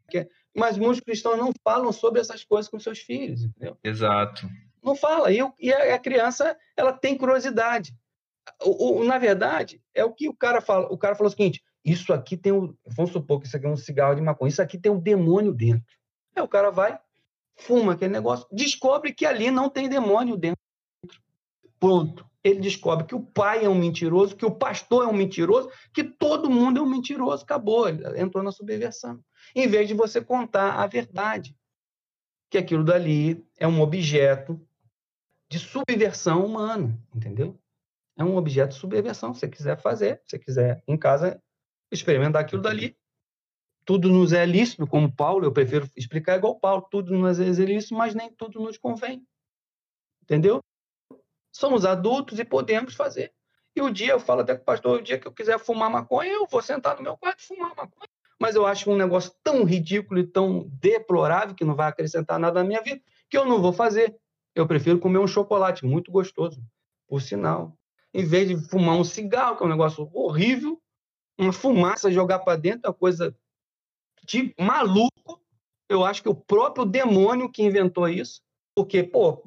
que é. Mas muitos cristãos não falam sobre essas coisas com seus filhos, entendeu? Exato. Não fala. E a, criança, ela tem curiosidade. O, o, na verdade, é o que o cara fala. O cara falou o seguinte: isso aqui tem um. Vamos supor que isso aqui é um cigarro de maconha. Isso aqui tem um demônio dentro. Aí o cara vai, fuma aquele negócio, descobre que ali não tem demônio dentro. Pronto ele descobre que o pai é um mentiroso, que o pastor é um mentiroso, que todo mundo é um mentiroso. Acabou, ele entrou na subversão. Em vez de você contar a verdade, que aquilo dali é um objeto de subversão humana, entendeu? É um objeto de subversão. Se você quiser fazer, se você quiser em casa experimentar aquilo dali, tudo nos é lícito, como Paulo, eu prefiro explicar igual Paulo, tudo nos é lícito, mas nem tudo nos convém. Entendeu? Somos adultos e podemos fazer. E o dia, eu falo até com o pastor, o dia que eu quiser fumar maconha, eu vou sentar no meu quarto e fumar maconha. Mas eu acho um negócio tão ridículo e tão deplorável, que não vai acrescentar nada na minha vida, que eu não vou fazer. Eu prefiro comer um chocolate muito gostoso, por sinal. Em vez de fumar um cigarro, que é um negócio horrível, uma fumaça jogar para dentro é uma coisa de maluco. Eu acho que o próprio demônio que inventou isso, porque, pô,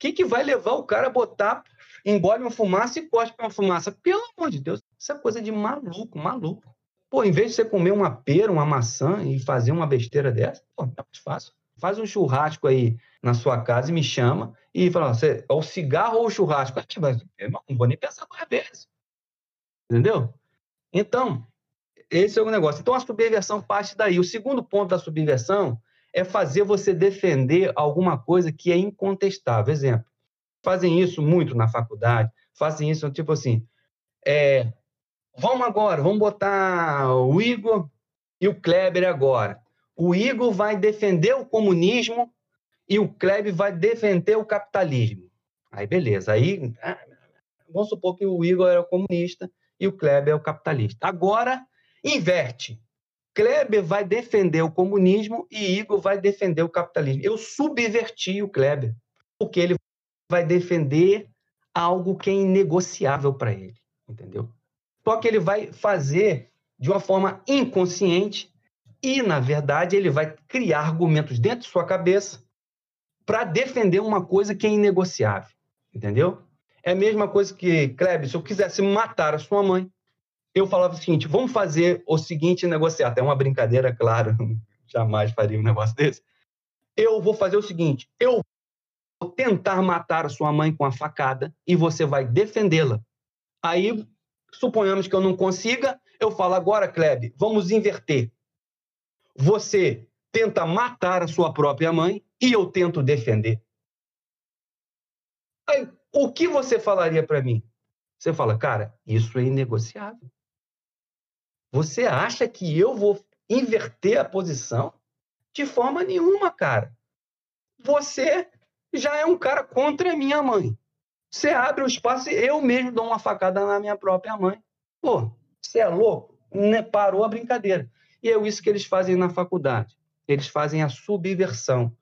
que, que vai levar o cara a botar, engole uma fumaça e cospe uma fumaça? Pelo amor de Deus, isso é coisa de maluco, maluco. Pô, em vez de você comer uma pera, uma maçã e fazer uma besteira dessa, pô, é mais fácil. Faz um churrasco aí na sua casa e me chama e fala, você é o cigarro ou o churrasco? Eu não vou nem pensar duas vezes. Entendeu? Então, esse é o negócio. Então, a subversão parte daí. O segundo ponto da subversão é fazer você defender alguma coisa que é incontestável. Exemplo, fazem isso muito na faculdade, fazem isso tipo assim, é, vamos agora, vamos botar o Igor e o Kleber agora. O Igor vai defender o comunismo e o Kleber vai defender o capitalismo. Aí, beleza. Aí, ah, vamos supor que o Igor é o comunista e o Kleber é o capitalista. Agora, inverte. Kleber vai defender o comunismo e Igor vai defender o capitalismo. Eu subverti o Kleber, porque ele vai defender algo que é inegociável para ele, entendeu? Só que ele vai fazer de uma forma inconsciente e, na verdade, ele vai criar argumentos dentro de sua cabeça para defender uma coisa que é inegociável, entendeu? É a mesma coisa que, Kleber, se eu quisesse matar a sua mãe, eu falava o seguinte: vamos fazer o seguinte negociar. Até uma brincadeira, claro, jamais faria um negócio desse. Eu vou fazer o seguinte: eu vou tentar matar a sua mãe com a facada e você vai defendê-la. Aí, suponhamos que eu não consiga, eu falo agora, Kleb, vamos inverter. Você tenta matar a sua própria mãe e eu tento defender. Aí, o que você falaria para mim? Você fala, cara, isso é inegociável. Você acha que eu vou inverter a posição? De forma nenhuma, cara. Você já é um cara contra a minha mãe. Você abre o espaço e eu mesmo dou uma facada na minha própria mãe. Pô, você é louco? Né? Parou a brincadeira. E é isso que eles fazem na faculdade. Eles fazem a subversão.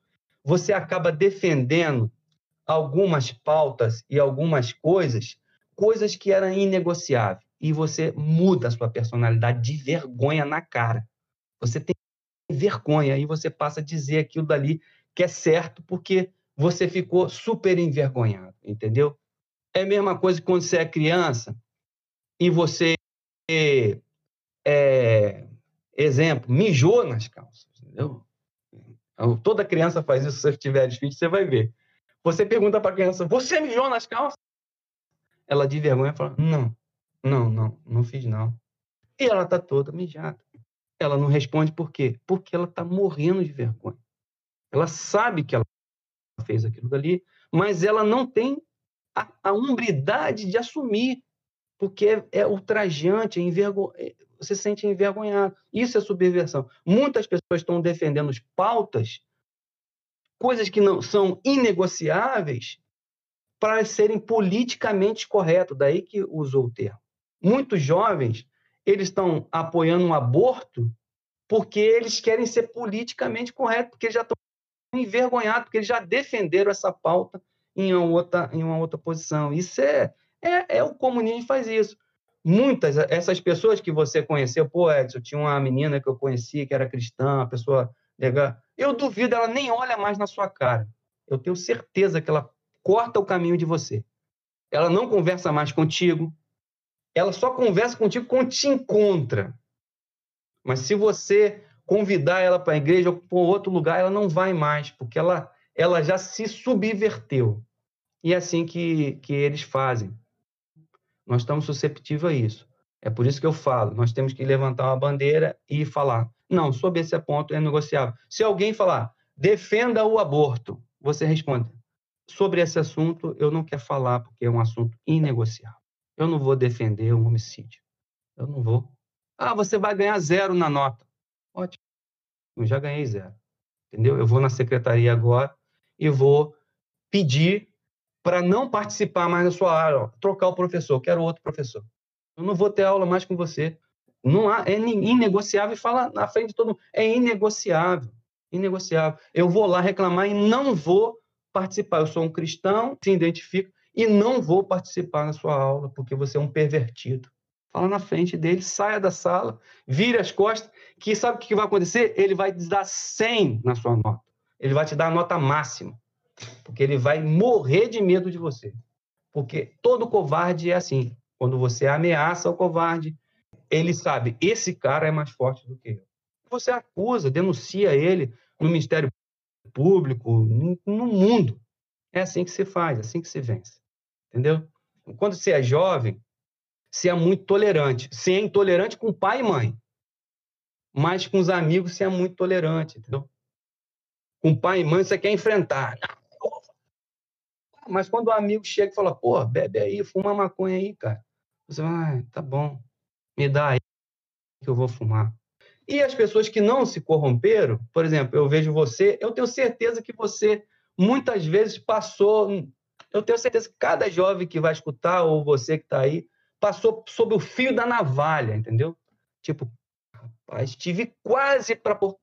Você acaba defendendo algumas pautas e algumas coisas, coisas que eram inegociáveis e você muda a sua personalidade de vergonha na cara. Você tem vergonha e você passa a dizer aquilo dali que é certo porque você ficou super envergonhado, entendeu? É a mesma coisa quando você é criança e você é, exemplo, mijou nas calças, entendeu? Toda criança faz isso, se você tiver filhos, você vai ver. Você pergunta para a criança, você mijou nas calças? Ela de vergonha fala, não, não, não, não fiz não. E ela está toda mijada. Ela não responde por quê? Porque ela está morrendo de vergonha. Ela sabe que ela fez aquilo dali, mas ela não tem a, a umbridade de assumir, porque é, é ultrajante, é envergo... Você se sente envergonhado. Isso é subversão. Muitas pessoas estão defendendo pautas, coisas que não são inegociáveis, para serem politicamente corretos. Daí que usou o termo. Muitos jovens eles estão apoiando um aborto porque eles querem ser politicamente corretos, porque já estão envergonhados, porque eles já defenderam essa pauta em uma outra, em uma outra posição. Isso é, é, é o comunismo faz isso. Muitas, essas pessoas que você conheceu, pô, Edson, tinha uma menina que eu conheci que era cristã, uma pessoa legal. Eu duvido, ela nem olha mais na sua cara. Eu tenho certeza que ela corta o caminho de você. Ela não conversa mais contigo, ela só conversa contigo quando te encontra. Mas se você convidar ela para a igreja ou para outro lugar, ela não vai mais, porque ela, ela já se subverteu. E é assim que, que eles fazem. Nós estamos susceptíveis a isso. É por isso que eu falo, nós temos que levantar uma bandeira e falar, não, sobre esse ponto é negociável. Se alguém falar, defenda o aborto, você responde, sobre esse assunto eu não quero falar porque é um assunto inegociável. Eu não vou defender um homicídio. Eu não vou. Ah, você vai ganhar zero na nota. Ótimo. Eu já ganhei zero. Entendeu? Eu vou na secretaria agora e vou pedir para não participar mais da sua aula, trocar o professor, quero outro professor. Eu não vou ter aula mais com você. Não há, é inegociável e fala na frente de todo mundo. É inegociável. Inegociável. Eu vou lá reclamar e não vou participar. Eu sou um cristão, se identifico, e não vou participar na sua aula porque você é um pervertido. Fala na frente dele, saia da sala, vire as costas, que sabe o que vai acontecer? Ele vai te dar 100 na sua nota. Ele vai te dar a nota máxima, porque ele vai morrer de medo de você. Porque todo covarde é assim. Quando você ameaça o covarde, ele sabe, esse cara é mais forte do que eu. Você acusa, denuncia ele no Ministério Público, no mundo. É assim que se faz, é assim que se vence entendeu? Quando você é jovem, você é muito tolerante. Você é intolerante com pai e mãe. Mas com os amigos você é muito tolerante, entendeu? Com pai e mãe você quer enfrentar. Mas quando o amigo chega e fala, pô, bebe aí, fuma maconha aí, cara. Você vai, ah, tá bom, me dá aí que eu vou fumar. E as pessoas que não se corromperam, por exemplo, eu vejo você, eu tenho certeza que você muitas vezes passou eu tenho certeza que cada jovem que vai escutar, ou você que está aí, passou sob o fio da navalha, entendeu? Tipo, rapaz, tive quase para pôr,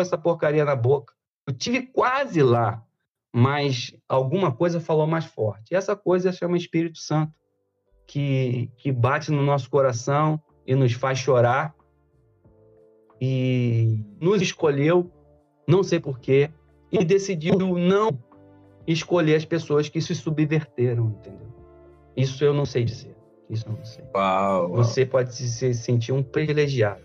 essa porcaria na boca. Eu tive quase lá, mas alguma coisa falou mais forte. E essa coisa chama Espírito Santo, que, que bate no nosso coração e nos faz chorar. E nos escolheu, não sei porquê, e decidiu não escolher as pessoas que se subverteram, entendeu? Isso eu não sei dizer. Isso eu não sei. Uau, uau. Você pode se sentir um privilegiado,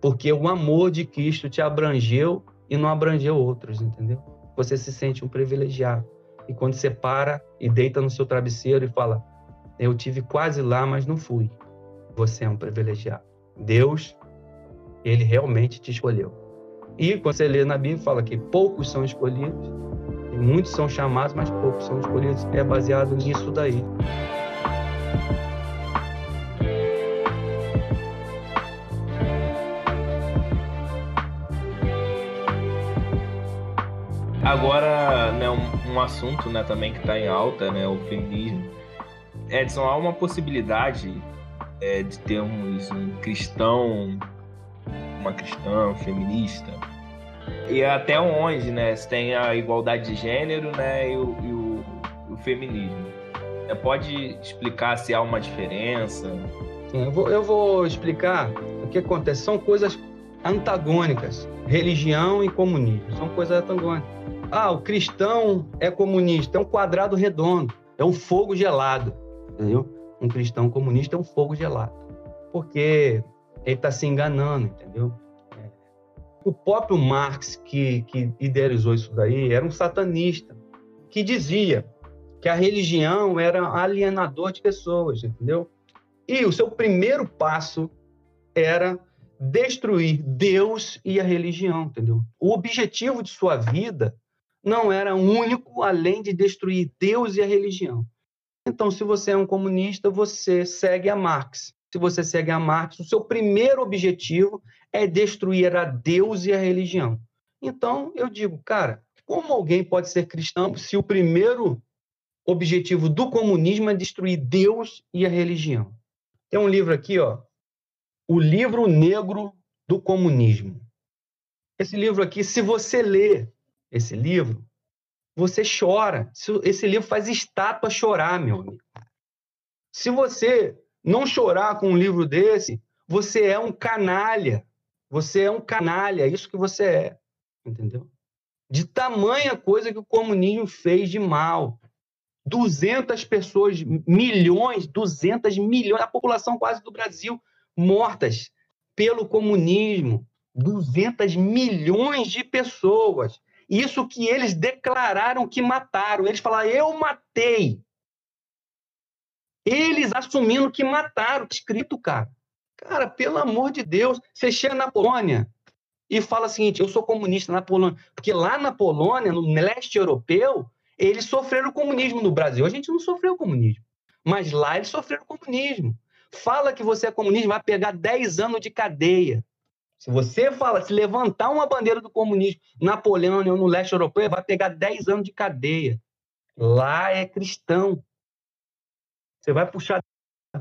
porque o amor de Cristo te abrangeu e não abrangeu outros, entendeu? Você se sente um privilegiado. E quando você para e deita no seu travesseiro e fala: Eu tive quase lá, mas não fui. Você é um privilegiado. Deus, ele realmente te escolheu. E quando você lê na Bíblia, fala que poucos são escolhidos Muitos são chamados, mas poucos são escolhidos. É baseado nisso daí. Agora, né, um, um assunto né, também que está em alta, né, o feminismo. Edson, há uma possibilidade é, de termos um cristão, uma cristã feminista, e até onde, né? Você tem a igualdade de gênero, né? E o, e o, o feminismo. Você pode explicar se há uma diferença? Sim, eu vou, eu vou explicar o que acontece. São coisas antagônicas. Religião e comunismo. São coisas antagônicas. Ah, o cristão é comunista. É um quadrado redondo. É um fogo gelado. Entendeu? Um cristão comunista é um fogo gelado. Porque ele está se enganando, entendeu? É. O próprio Marx, que, que idealizou isso daí, era um satanista, que dizia que a religião era alienador de pessoas, entendeu? E o seu primeiro passo era destruir Deus e a religião, entendeu? O objetivo de sua vida não era único além de destruir Deus e a religião. Então, se você é um comunista, você segue a Marx. Se você segue a Marx, o seu primeiro objetivo é destruir a Deus e a religião. Então, eu digo, cara, como alguém pode ser cristão se o primeiro objetivo do comunismo é destruir Deus e a religião? Tem um livro aqui, ó, O Livro Negro do Comunismo. Esse livro aqui, se você ler esse livro, você chora. Esse livro faz estátua chorar, meu amigo. Se você não chorar com um livro desse, você é um canalha. Você é um canalha, é isso que você é. Entendeu? De tamanha coisa que o comunismo fez de mal. 200 pessoas, milhões, 200 milhões, a população quase do Brasil mortas pelo comunismo. 200 milhões de pessoas. Isso que eles declararam que mataram. Eles falaram, eu matei. Eles assumindo que mataram. Escrito, cara. Cara, pelo amor de Deus, você chega na Polônia e fala o seguinte: eu sou comunista na Polônia. Porque lá na Polônia, no leste europeu, eles sofreram o comunismo. No Brasil, a gente não sofreu o comunismo. Mas lá eles sofreram o comunismo. Fala que você é comunista, vai pegar 10 anos de cadeia. Se você fala, se levantar uma bandeira do comunismo na Polônia ou no leste europeu, vai pegar 10 anos de cadeia. Lá é cristão. Você vai puxar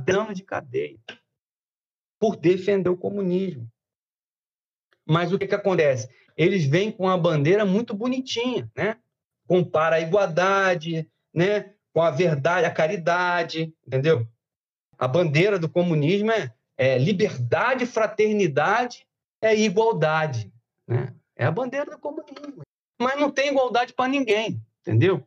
dano de cadeia por defender o comunismo. Mas o que, que acontece? Eles vêm com uma bandeira muito bonitinha, né? Compara a igualdade, né? Com a verdade, a caridade, entendeu? A bandeira do comunismo é, é liberdade, fraternidade é igualdade. Né? É a bandeira do comunismo. Mas não tem igualdade para ninguém, entendeu?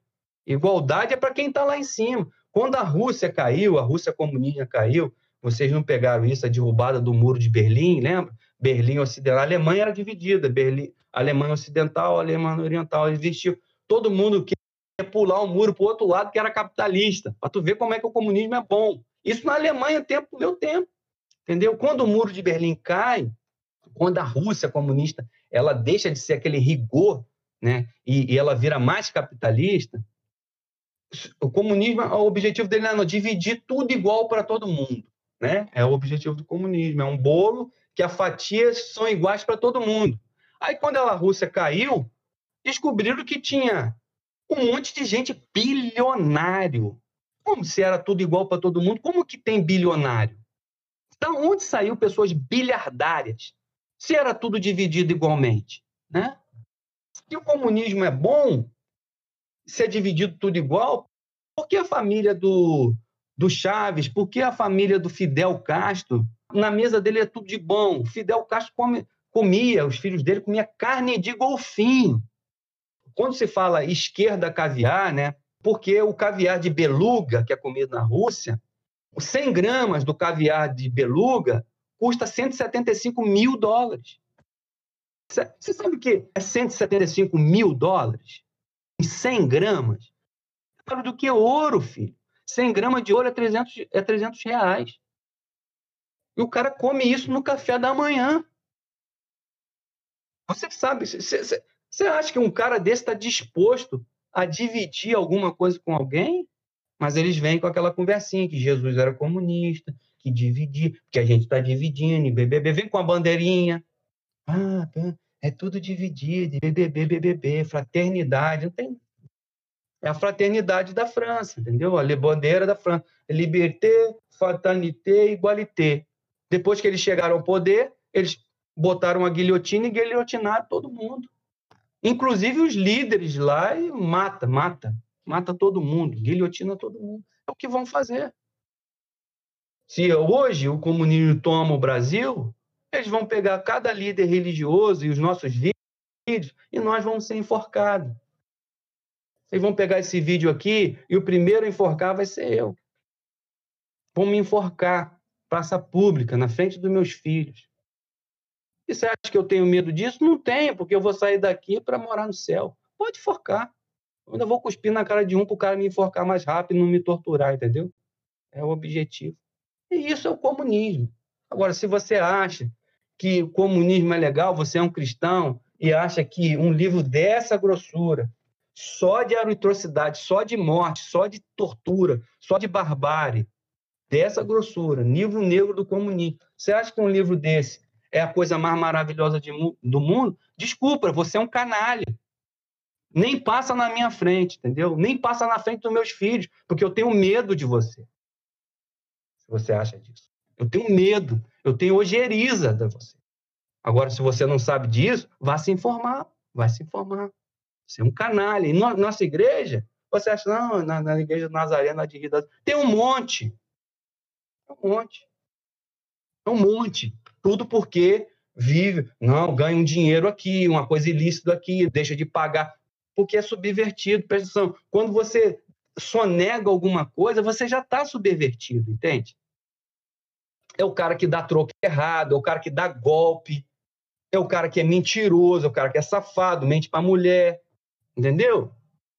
Igualdade é para quem está lá em cima. Quando a Rússia caiu, a Rússia comunista caiu, vocês não pegaram isso, a derrubada do muro de Berlim, lembra? Berlim Ocidental, a Alemanha era dividida, Berlim, Alemanha Ocidental, Alemanha Oriental, existiu. Todo mundo queria pular o muro para o outro lado, que era capitalista, para tu ver como é que o comunismo é bom. Isso na Alemanha, tempo meu tempo, entendeu? Quando o muro de Berlim cai, quando a Rússia comunista ela deixa de ser aquele rigor, né, e, e ela vira mais capitalista, o comunismo, o objetivo dele não é dividir tudo igual para todo mundo, né? É o objetivo do comunismo, é um bolo que as fatias são iguais para todo mundo. Aí quando a Rússia caiu, descobriram que tinha um monte de gente bilionário. Como se era tudo igual para todo mundo? Como que tem bilionário? Da onde saiu pessoas bilhardárias? se era tudo dividido igualmente? Né? Se o comunismo é bom, se é dividido tudo igual, por que a família do, do Chaves, por que a família do Fidel Castro, na mesa dele é tudo de bom? Fidel Castro come, comia, os filhos dele comia carne de golfinho. Quando se fala esquerda caviar, né? Porque o caviar de beluga, que é comido na Rússia, 100 gramas do caviar de beluga custa 175 mil dólares. Você sabe o que é 175 mil dólares? Em 100 gramas? É do que ouro, filho. 100 gramas de ouro é 300, é 300 reais. E o cara come isso no café da manhã. Você sabe, você acha que um cara desse está disposto a dividir alguma coisa com alguém? Mas eles vêm com aquela conversinha que Jesus era comunista, que dividir, porque a gente está dividindo, e BBB vem com a bandeirinha. Ah, tá, é tudo dividido, BBB, BBB, fraternidade, não tem. É a fraternidade da França, entendeu? A bandeira da França. Liberté, fraternité, igualité. Depois que eles chegaram ao poder, eles botaram a guilhotina e guilhotinaram todo mundo. Inclusive os líderes lá e mata, mata, mata todo mundo, guilhotina todo mundo. É o que vão fazer. Se hoje o comunismo toma o Brasil, eles vão pegar cada líder religioso e os nossos vídeos e nós vamos ser enforcados. Vocês vão pegar esse vídeo aqui e o primeiro a enforcar vai ser eu. Vão me enforcar, praça pública, na frente dos meus filhos. E você acha que eu tenho medo disso? Não tenho, porque eu vou sair daqui para morar no céu. Pode forcar. Eu ainda vou cuspir na cara de um para o cara me enforcar mais rápido e não me torturar, entendeu? É o objetivo. E isso é o comunismo. Agora, se você acha que o comunismo é legal, você é um cristão e acha que um livro dessa grossura, só de atrocidade, só de morte, só de tortura, só de barbárie, dessa grossura, livro negro do comunismo, você acha que um livro desse é a coisa mais maravilhosa de, do mundo? Desculpa, você é um canalha. Nem passa na minha frente, entendeu? Nem passa na frente dos meus filhos, porque eu tenho medo de você. Se você acha disso. Eu tenho medo, eu tenho ojeriza de você. Agora, se você não sabe disso, vá se informar, vai se informar. Você é um canalha. E no, nossa igreja, você acha, não, na, na igreja nazarena de Rio tem um monte. É um monte. É um monte. Tudo porque vive, não, ganha um dinheiro aqui, uma coisa ilícita aqui, deixa de pagar, porque é subvertido. Presta atenção, quando você só nega alguma coisa, você já está subvertido, entende? é o cara que dá troco errado, é o cara que dá golpe, é o cara que é mentiroso, é o cara que é safado, mente para mulher, entendeu?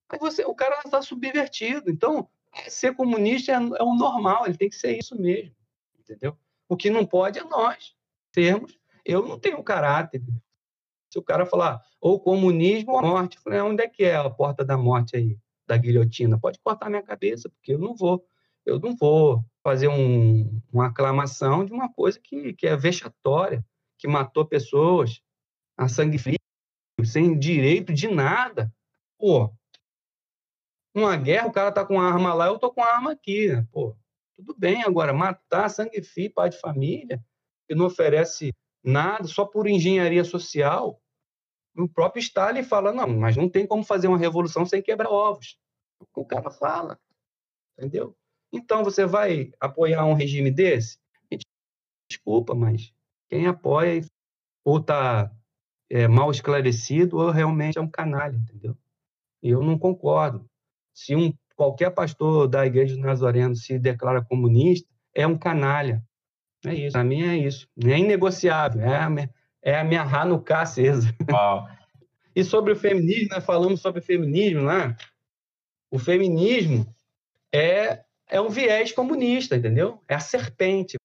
Aí você, o cara está subvertido. Então, ser comunista é, é o normal, ele tem que ser isso mesmo, entendeu? O que não pode é nós sermos. Eu não tenho caráter. Se o cara falar ou comunismo ou morte, eu falei, onde é que é a porta da morte aí, da guilhotina? Pode cortar minha cabeça, porque eu não vou, eu não vou fazer um, uma aclamação de uma coisa que, que é vexatória, que matou pessoas a sangue frio, sem direito de nada. Pô, numa guerra o cara tá com arma lá, eu tô com arma aqui, né? Pô, tudo bem agora, matar sangue frio, pai de família, que não oferece nada, só por engenharia social. O próprio Stalin fala, não, mas não tem como fazer uma revolução sem quebrar ovos. O cara fala, entendeu? Então, você vai apoiar um regime desse? Desculpa, mas quem apoia ou está é, mal esclarecido ou realmente é um canalha, entendeu? E eu não concordo. Se um, qualquer pastor da igreja do Nazareno se declara comunista, é um canalha. É isso. Para mim é isso. É inegociável. É a minha, é a minha cá acesa. e sobre o feminismo, né? falamos sobre o feminismo lá. O feminismo é é um viés comunista, entendeu? É a serpente.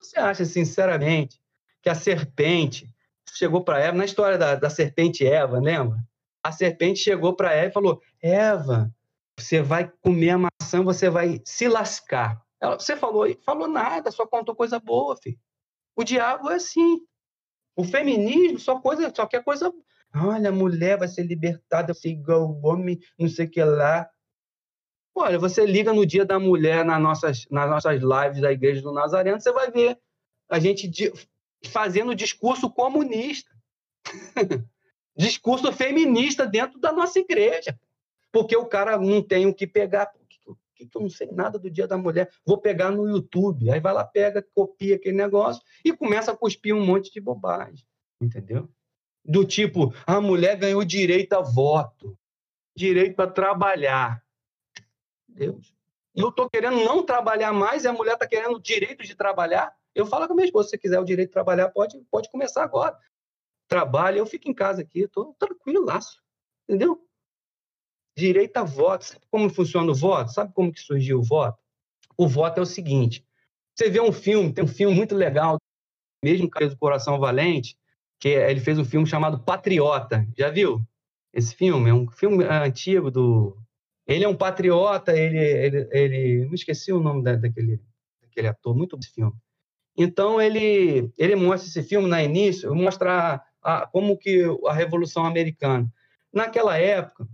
Você acha, sinceramente, que a serpente chegou para Eva, na história da, da serpente Eva, lembra? A serpente chegou para Eva e falou: Eva, você vai comer a maçã, você vai se lascar. Ela, você falou, falou nada, só contou coisa boa, filho. O diabo é assim. O feminismo só coisa, só quer coisa. Olha, a mulher vai ser libertada, ser igual o homem, não sei o que lá. Olha, você liga no Dia da Mulher nas nossas, nas nossas lives da Igreja do Nazareno, você vai ver a gente fazendo discurso comunista, discurso feminista dentro da nossa igreja, porque o cara não tem o que pegar. Que eu não sei nada do Dia da Mulher, vou pegar no YouTube. Aí vai lá, pega, copia aquele negócio e começa a cuspir um monte de bobagem, entendeu? Do tipo, a mulher ganhou direito a voto, direito a trabalhar. Deus. Eu estou querendo não trabalhar mais e a mulher está querendo o direito de trabalhar. Eu falo com a minha esposa, se você quiser o direito de trabalhar, pode, pode começar agora. Trabalha, eu fico em casa aqui, estou tranquilo, laço. Entendeu? Direito a voto. Sabe como funciona o voto? Sabe como que surgiu o voto? O voto é o seguinte. Você vê um filme, tem um filme muito legal, mesmo que fez o Coração Valente, que é, ele fez um filme chamado Patriota. Já viu? Esse filme é um filme antigo do ele é um patriota, ele, ele, ele não esqueci o nome da, daquele, daquele ator, muito bom filme. Então ele, ele mostra esse filme no início, mostra a, a, como que a Revolução Americana. Naquela época,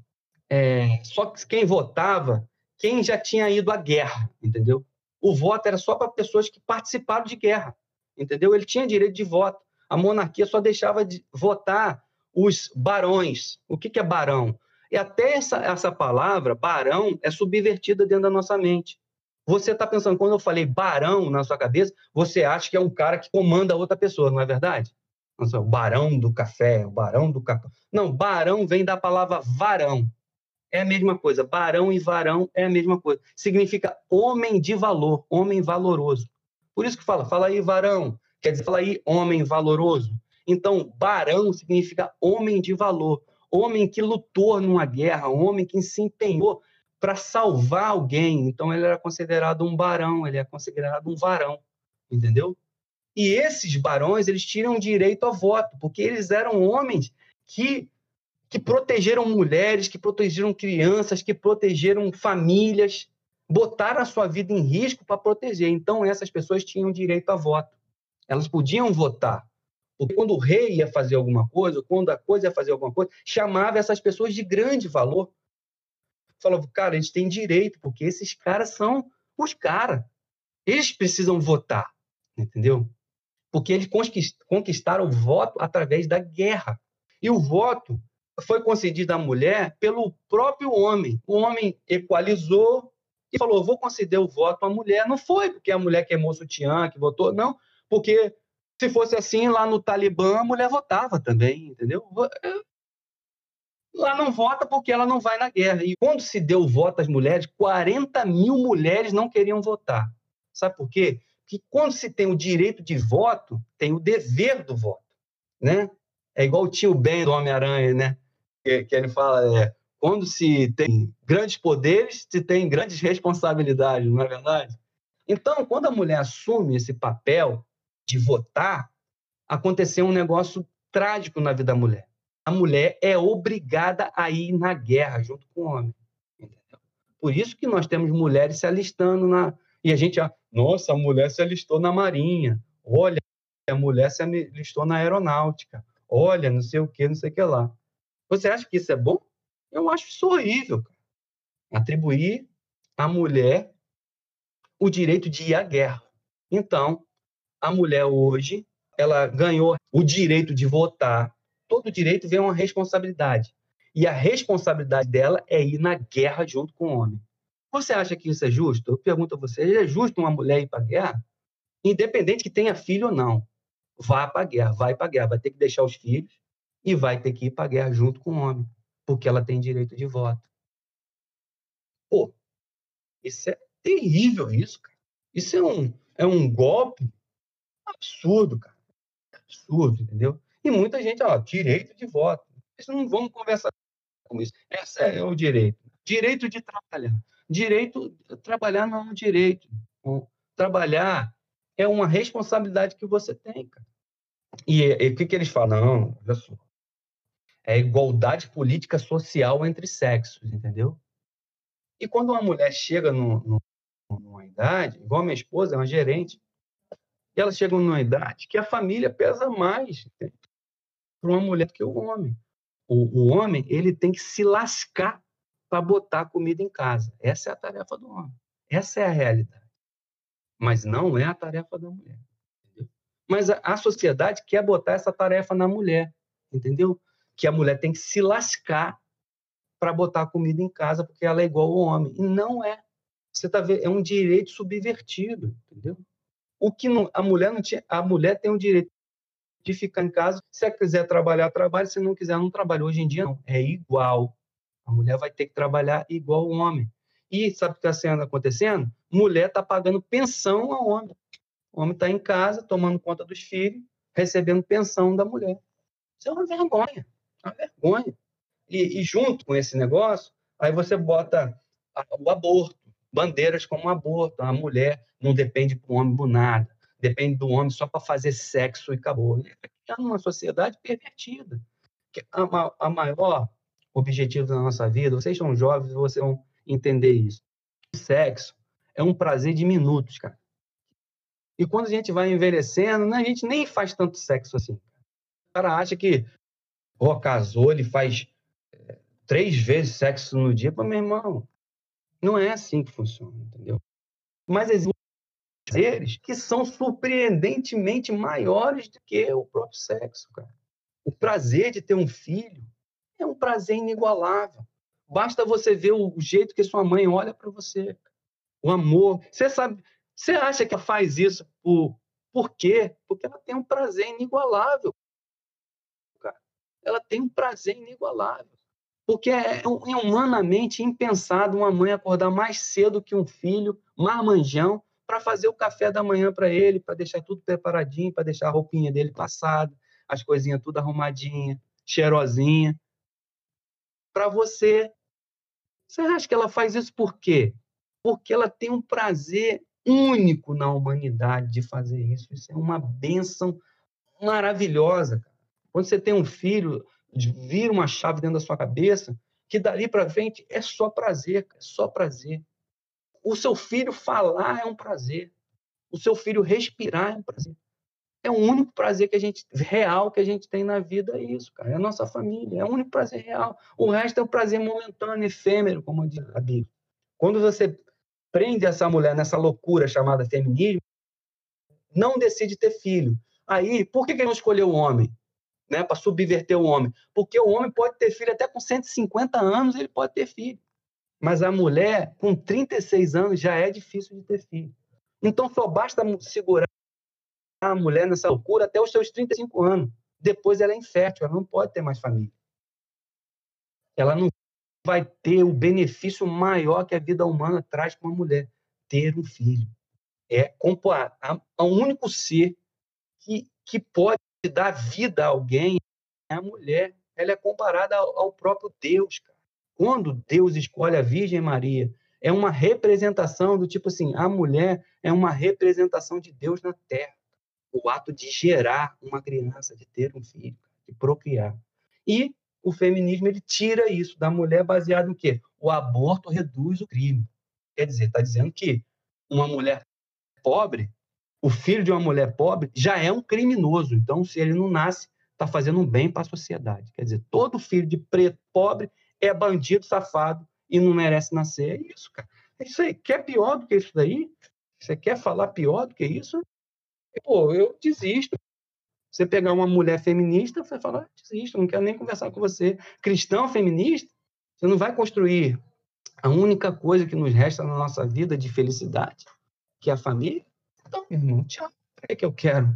é, só quem votava, quem já tinha ido à guerra, entendeu? O voto era só para pessoas que participaram de guerra, entendeu? Ele tinha direito de voto. A monarquia só deixava de votar os barões. O que, que é barão? E até essa, essa palavra, barão, é subvertida dentro da nossa mente. Você está pensando, quando eu falei barão na sua cabeça, você acha que é um cara que comanda outra pessoa, não é verdade? O barão do café, o barão do cacau. Não, barão vem da palavra varão. É a mesma coisa. Barão e varão é a mesma coisa. Significa homem de valor, homem valoroso. Por isso que fala, fala aí varão, quer dizer, fala aí homem valoroso. Então, barão significa homem de valor, homem que lutou numa guerra, homem que se empenhou para salvar alguém. Então, ele era considerado um barão, ele é considerado um varão, entendeu? E esses barões, eles tiram direito a voto, porque eles eram homens que, que protegeram mulheres, que protegeram crianças, que protegeram famílias, botaram a sua vida em risco para proteger. Então, essas pessoas tinham direito a voto. Elas podiam votar. Porque quando o rei ia fazer alguma coisa, quando a coisa ia fazer alguma coisa, chamava essas pessoas de grande valor. Falava, cara, eles têm direito, porque esses caras são os caras. Eles precisam votar, entendeu? Porque eles conquistaram o voto através da guerra. E o voto foi concedido à mulher pelo próprio homem. O homem equalizou e falou: vou conceder o voto à mulher. Não foi porque a mulher queimou o sutiã, que votou, não, porque se fosse assim, lá no Talibã, a mulher votava também, entendeu? É, lá não vota porque ela não vai na guerra. E quando se deu o voto às mulheres, 40 mil mulheres não queriam votar. Sabe por quê? Porque quando se tem o direito de voto, tem o dever do voto, né? É igual o tio Ben do Homem-Aranha, né? Que, que, ele fala, é, quando se tem grandes poderes, se tem grandes responsabilidades, não é verdade? Então, quando a mulher assume esse papel de votar, aconteceu um negócio trágico na vida da mulher. A mulher é obrigada a ir na guerra junto com o homem. Entendeu? Por isso que nós temos mulheres se alistando na. E a gente, nossa, a mulher se alistou na marinha. Olha, a mulher se alistou na aeronáutica. Olha, não sei o que, não sei o que lá. Você acha que isso é bom? Eu acho isso horrível. Cara. Atribuir à mulher o direito de ir à guerra. Então, a mulher hoje, ela ganhou o direito de votar. Todo direito vem uma responsabilidade. E a responsabilidade dela é ir na guerra junto com o homem. Você acha que isso é justo? Eu pergunto a você, é justo uma mulher ir para a guerra? Independente que tenha filho ou não. Vá para a guerra, vai para a guerra, vai ter que deixar os filhos e vai ter que ir para a guerra junto com o homem, porque ela tem direito de voto. Pô, isso é terrível isso, cara. Isso é um, é um golpe absurdo, cara. Absurdo, entendeu? E muita gente, ó, direito de voto. Isso não vamos conversar com isso. Esse é o direito. Direito de trabalhar. Direito, trabalhar não é um direito. Trabalhar é uma responsabilidade que você tem, cara. E o que, que eles falam? Não, olha só. É igualdade política social entre sexos, entendeu? E quando uma mulher chega no, no, numa idade, igual a minha esposa, é uma gerente, e elas chegam numa idade que a família pesa mais para uma mulher do que o homem. O, o homem ele tem que se lascar para botar comida em casa. Essa é a tarefa do homem. Essa é a realidade. Mas não é a tarefa da mulher. Entendeu? Mas a, a sociedade quer botar essa tarefa na mulher, entendeu? Que a mulher tem que se lascar para botar comida em casa porque ela é igual ao homem. E não é. Você tá vendo? É um direito subvertido, entendeu? O que não, a mulher não tinha, a mulher tem o direito de ficar em casa. Se ela quiser trabalhar, trabalha. Se não quiser, não trabalha. Hoje em dia, não. É igual. A mulher vai ter que trabalhar igual o homem. E sabe o que está acontecendo? Mulher está pagando pensão ao homem. O homem está em casa, tomando conta dos filhos, recebendo pensão da mulher. Isso é uma vergonha. Uma vergonha. E, e junto com esse negócio, aí você bota o aborto bandeiras como aborto. A mulher não depende do homem por nada, depende do homem só para fazer sexo e acabou. É uma sociedade pervertida. A, a maior objetivo da nossa vida, vocês são jovens, vocês vão entender isso. Sexo é um prazer de minutos, cara. E quando a gente vai envelhecendo, né, a gente nem faz tanto sexo assim. O cara acha que, ó, casou, ele faz é, três vezes sexo no dia. Pô, meu irmão, não é assim que funciona, entendeu? Mas existem prazeres que são surpreendentemente maiores do que o próprio sexo, cara. O prazer de ter um filho é um prazer inigualável. Basta você ver o jeito que sua mãe olha para você. O amor. Você sabe, você acha que ela faz isso por, por quê? Porque ela tem um prazer inigualável. Cara. Ela tem um prazer inigualável. Porque é, é, é humanamente impensado uma mãe acordar mais cedo que um filho, marmanjão, para fazer o café da manhã para ele, para deixar tudo preparadinho, para deixar a roupinha dele passada, as coisinhas tudo arrumadinha, cheirosinha. Para você, você acha que ela faz isso por quê? Porque ela tem um prazer único na humanidade de fazer isso. Isso é uma benção maravilhosa. Quando você tem um filho, vira uma chave dentro da sua cabeça, que dali para frente é só prazer, é só prazer. O seu filho falar é um prazer. O seu filho respirar é um prazer. É o único prazer que a gente real que a gente tem na vida é isso, cara. É a nossa família, é o único prazer real. O resto é um prazer momentâneo, efêmero, como diz a Bíblia. Quando você prende essa mulher nessa loucura chamada feminismo, não decide ter filho. Aí, por que, que ele não escolheu o homem? Né, para subverter o homem. Porque o homem pode ter filho até com 150 anos, ele pode ter filho. Mas a mulher, com 36 anos, já é difícil de ter filho. Então, só basta segurar a mulher nessa loucura até os seus 35 anos. Depois ela é infértil, ela não pode ter mais família. Ela não vai ter o benefício maior que a vida humana traz para uma mulher, ter um filho. É o único ser que, que pode dar vida a alguém é a mulher. Ela é comparada ao, ao próprio Deus. Cara. Quando Deus escolhe a Virgem Maria, é uma representação do tipo assim, a mulher é uma representação de Deus na Terra. O ato de gerar uma criança, de ter um filho, de procriar. E o feminismo ele tira isso da mulher baseado em quê? O aborto reduz o crime. Quer dizer, está dizendo que uma mulher pobre, o filho de uma mulher pobre já é um criminoso. Então, se ele não nasce, está fazendo um bem para a sociedade. Quer dizer, todo filho de preto pobre é bandido, safado e não merece nascer. É isso, cara. É isso aí. Quer pior do que isso daí? Você quer falar pior do que isso? Pô, eu desisto. Você pegar uma mulher feminista, você fala, ah, desisto, não quero nem conversar com você. Cristão feminista, você não vai construir a única coisa que nos resta na nossa vida de felicidade, que é a família. Então, meu irmão, tchau. Para que eu quero?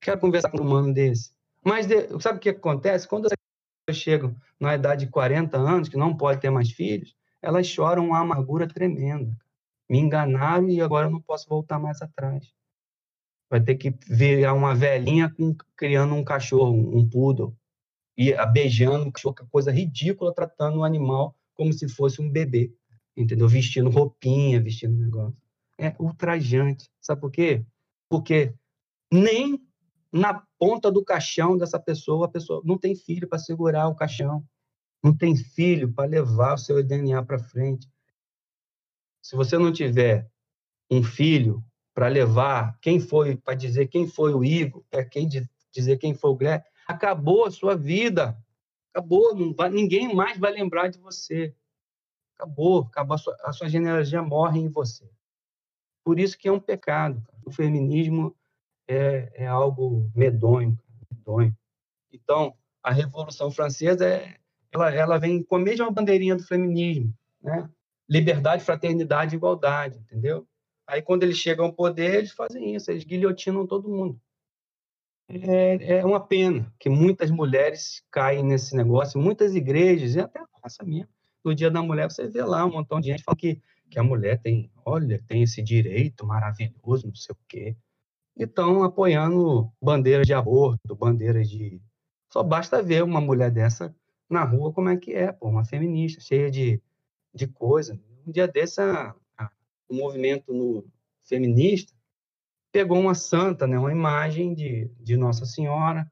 Quero conversar com um humano desse. Mas de, sabe o que acontece? Quando as pessoas chegam na idade de 40 anos, que não pode ter mais filhos, elas choram uma amargura tremenda. Me enganaram e agora eu não posso voltar mais atrás. Vai ter que virar uma velhinha com, criando um cachorro, um poodle, e beijando um cachorro, coisa ridícula, tratando o animal como se fosse um bebê, entendeu? Vestindo roupinha, vestindo negócio. É ultrajante. Sabe por quê? Porque nem na ponta do caixão dessa pessoa, a pessoa não tem filho para segurar o caixão não tem filho para levar o seu DNA para frente. Se você não tiver um filho para levar quem foi, para dizer quem foi o Igor, para quem dizer quem foi o Guilherme, acabou a sua vida. Acabou, vai, ninguém mais vai lembrar de você. Acabou, acabou a sua, a sua genealogia morre em você. Por isso que é um pecado. O feminismo é, é algo medonho, medonho. Então, a Revolução Francesa é, ela, ela vem com a mesma bandeirinha do feminismo, né? Liberdade, fraternidade, igualdade, entendeu? Aí, quando eles chegam ao poder, eles fazem isso, eles guilhotinam todo mundo. É, é uma pena que muitas mulheres caem nesse negócio, muitas igrejas, e até a nossa mesmo. No Dia da Mulher, você vê lá um montão de gente falando que, que a mulher tem, olha, tem esse direito maravilhoso, não sei o quê. E estão apoiando bandeiras de aborto, bandeiras de. Só basta ver uma mulher dessa na rua como é que é, pô, uma feminista, cheia de, de coisa. Um dia desse, o movimento no, feminista pegou uma santa, né, uma imagem de, de Nossa Senhora.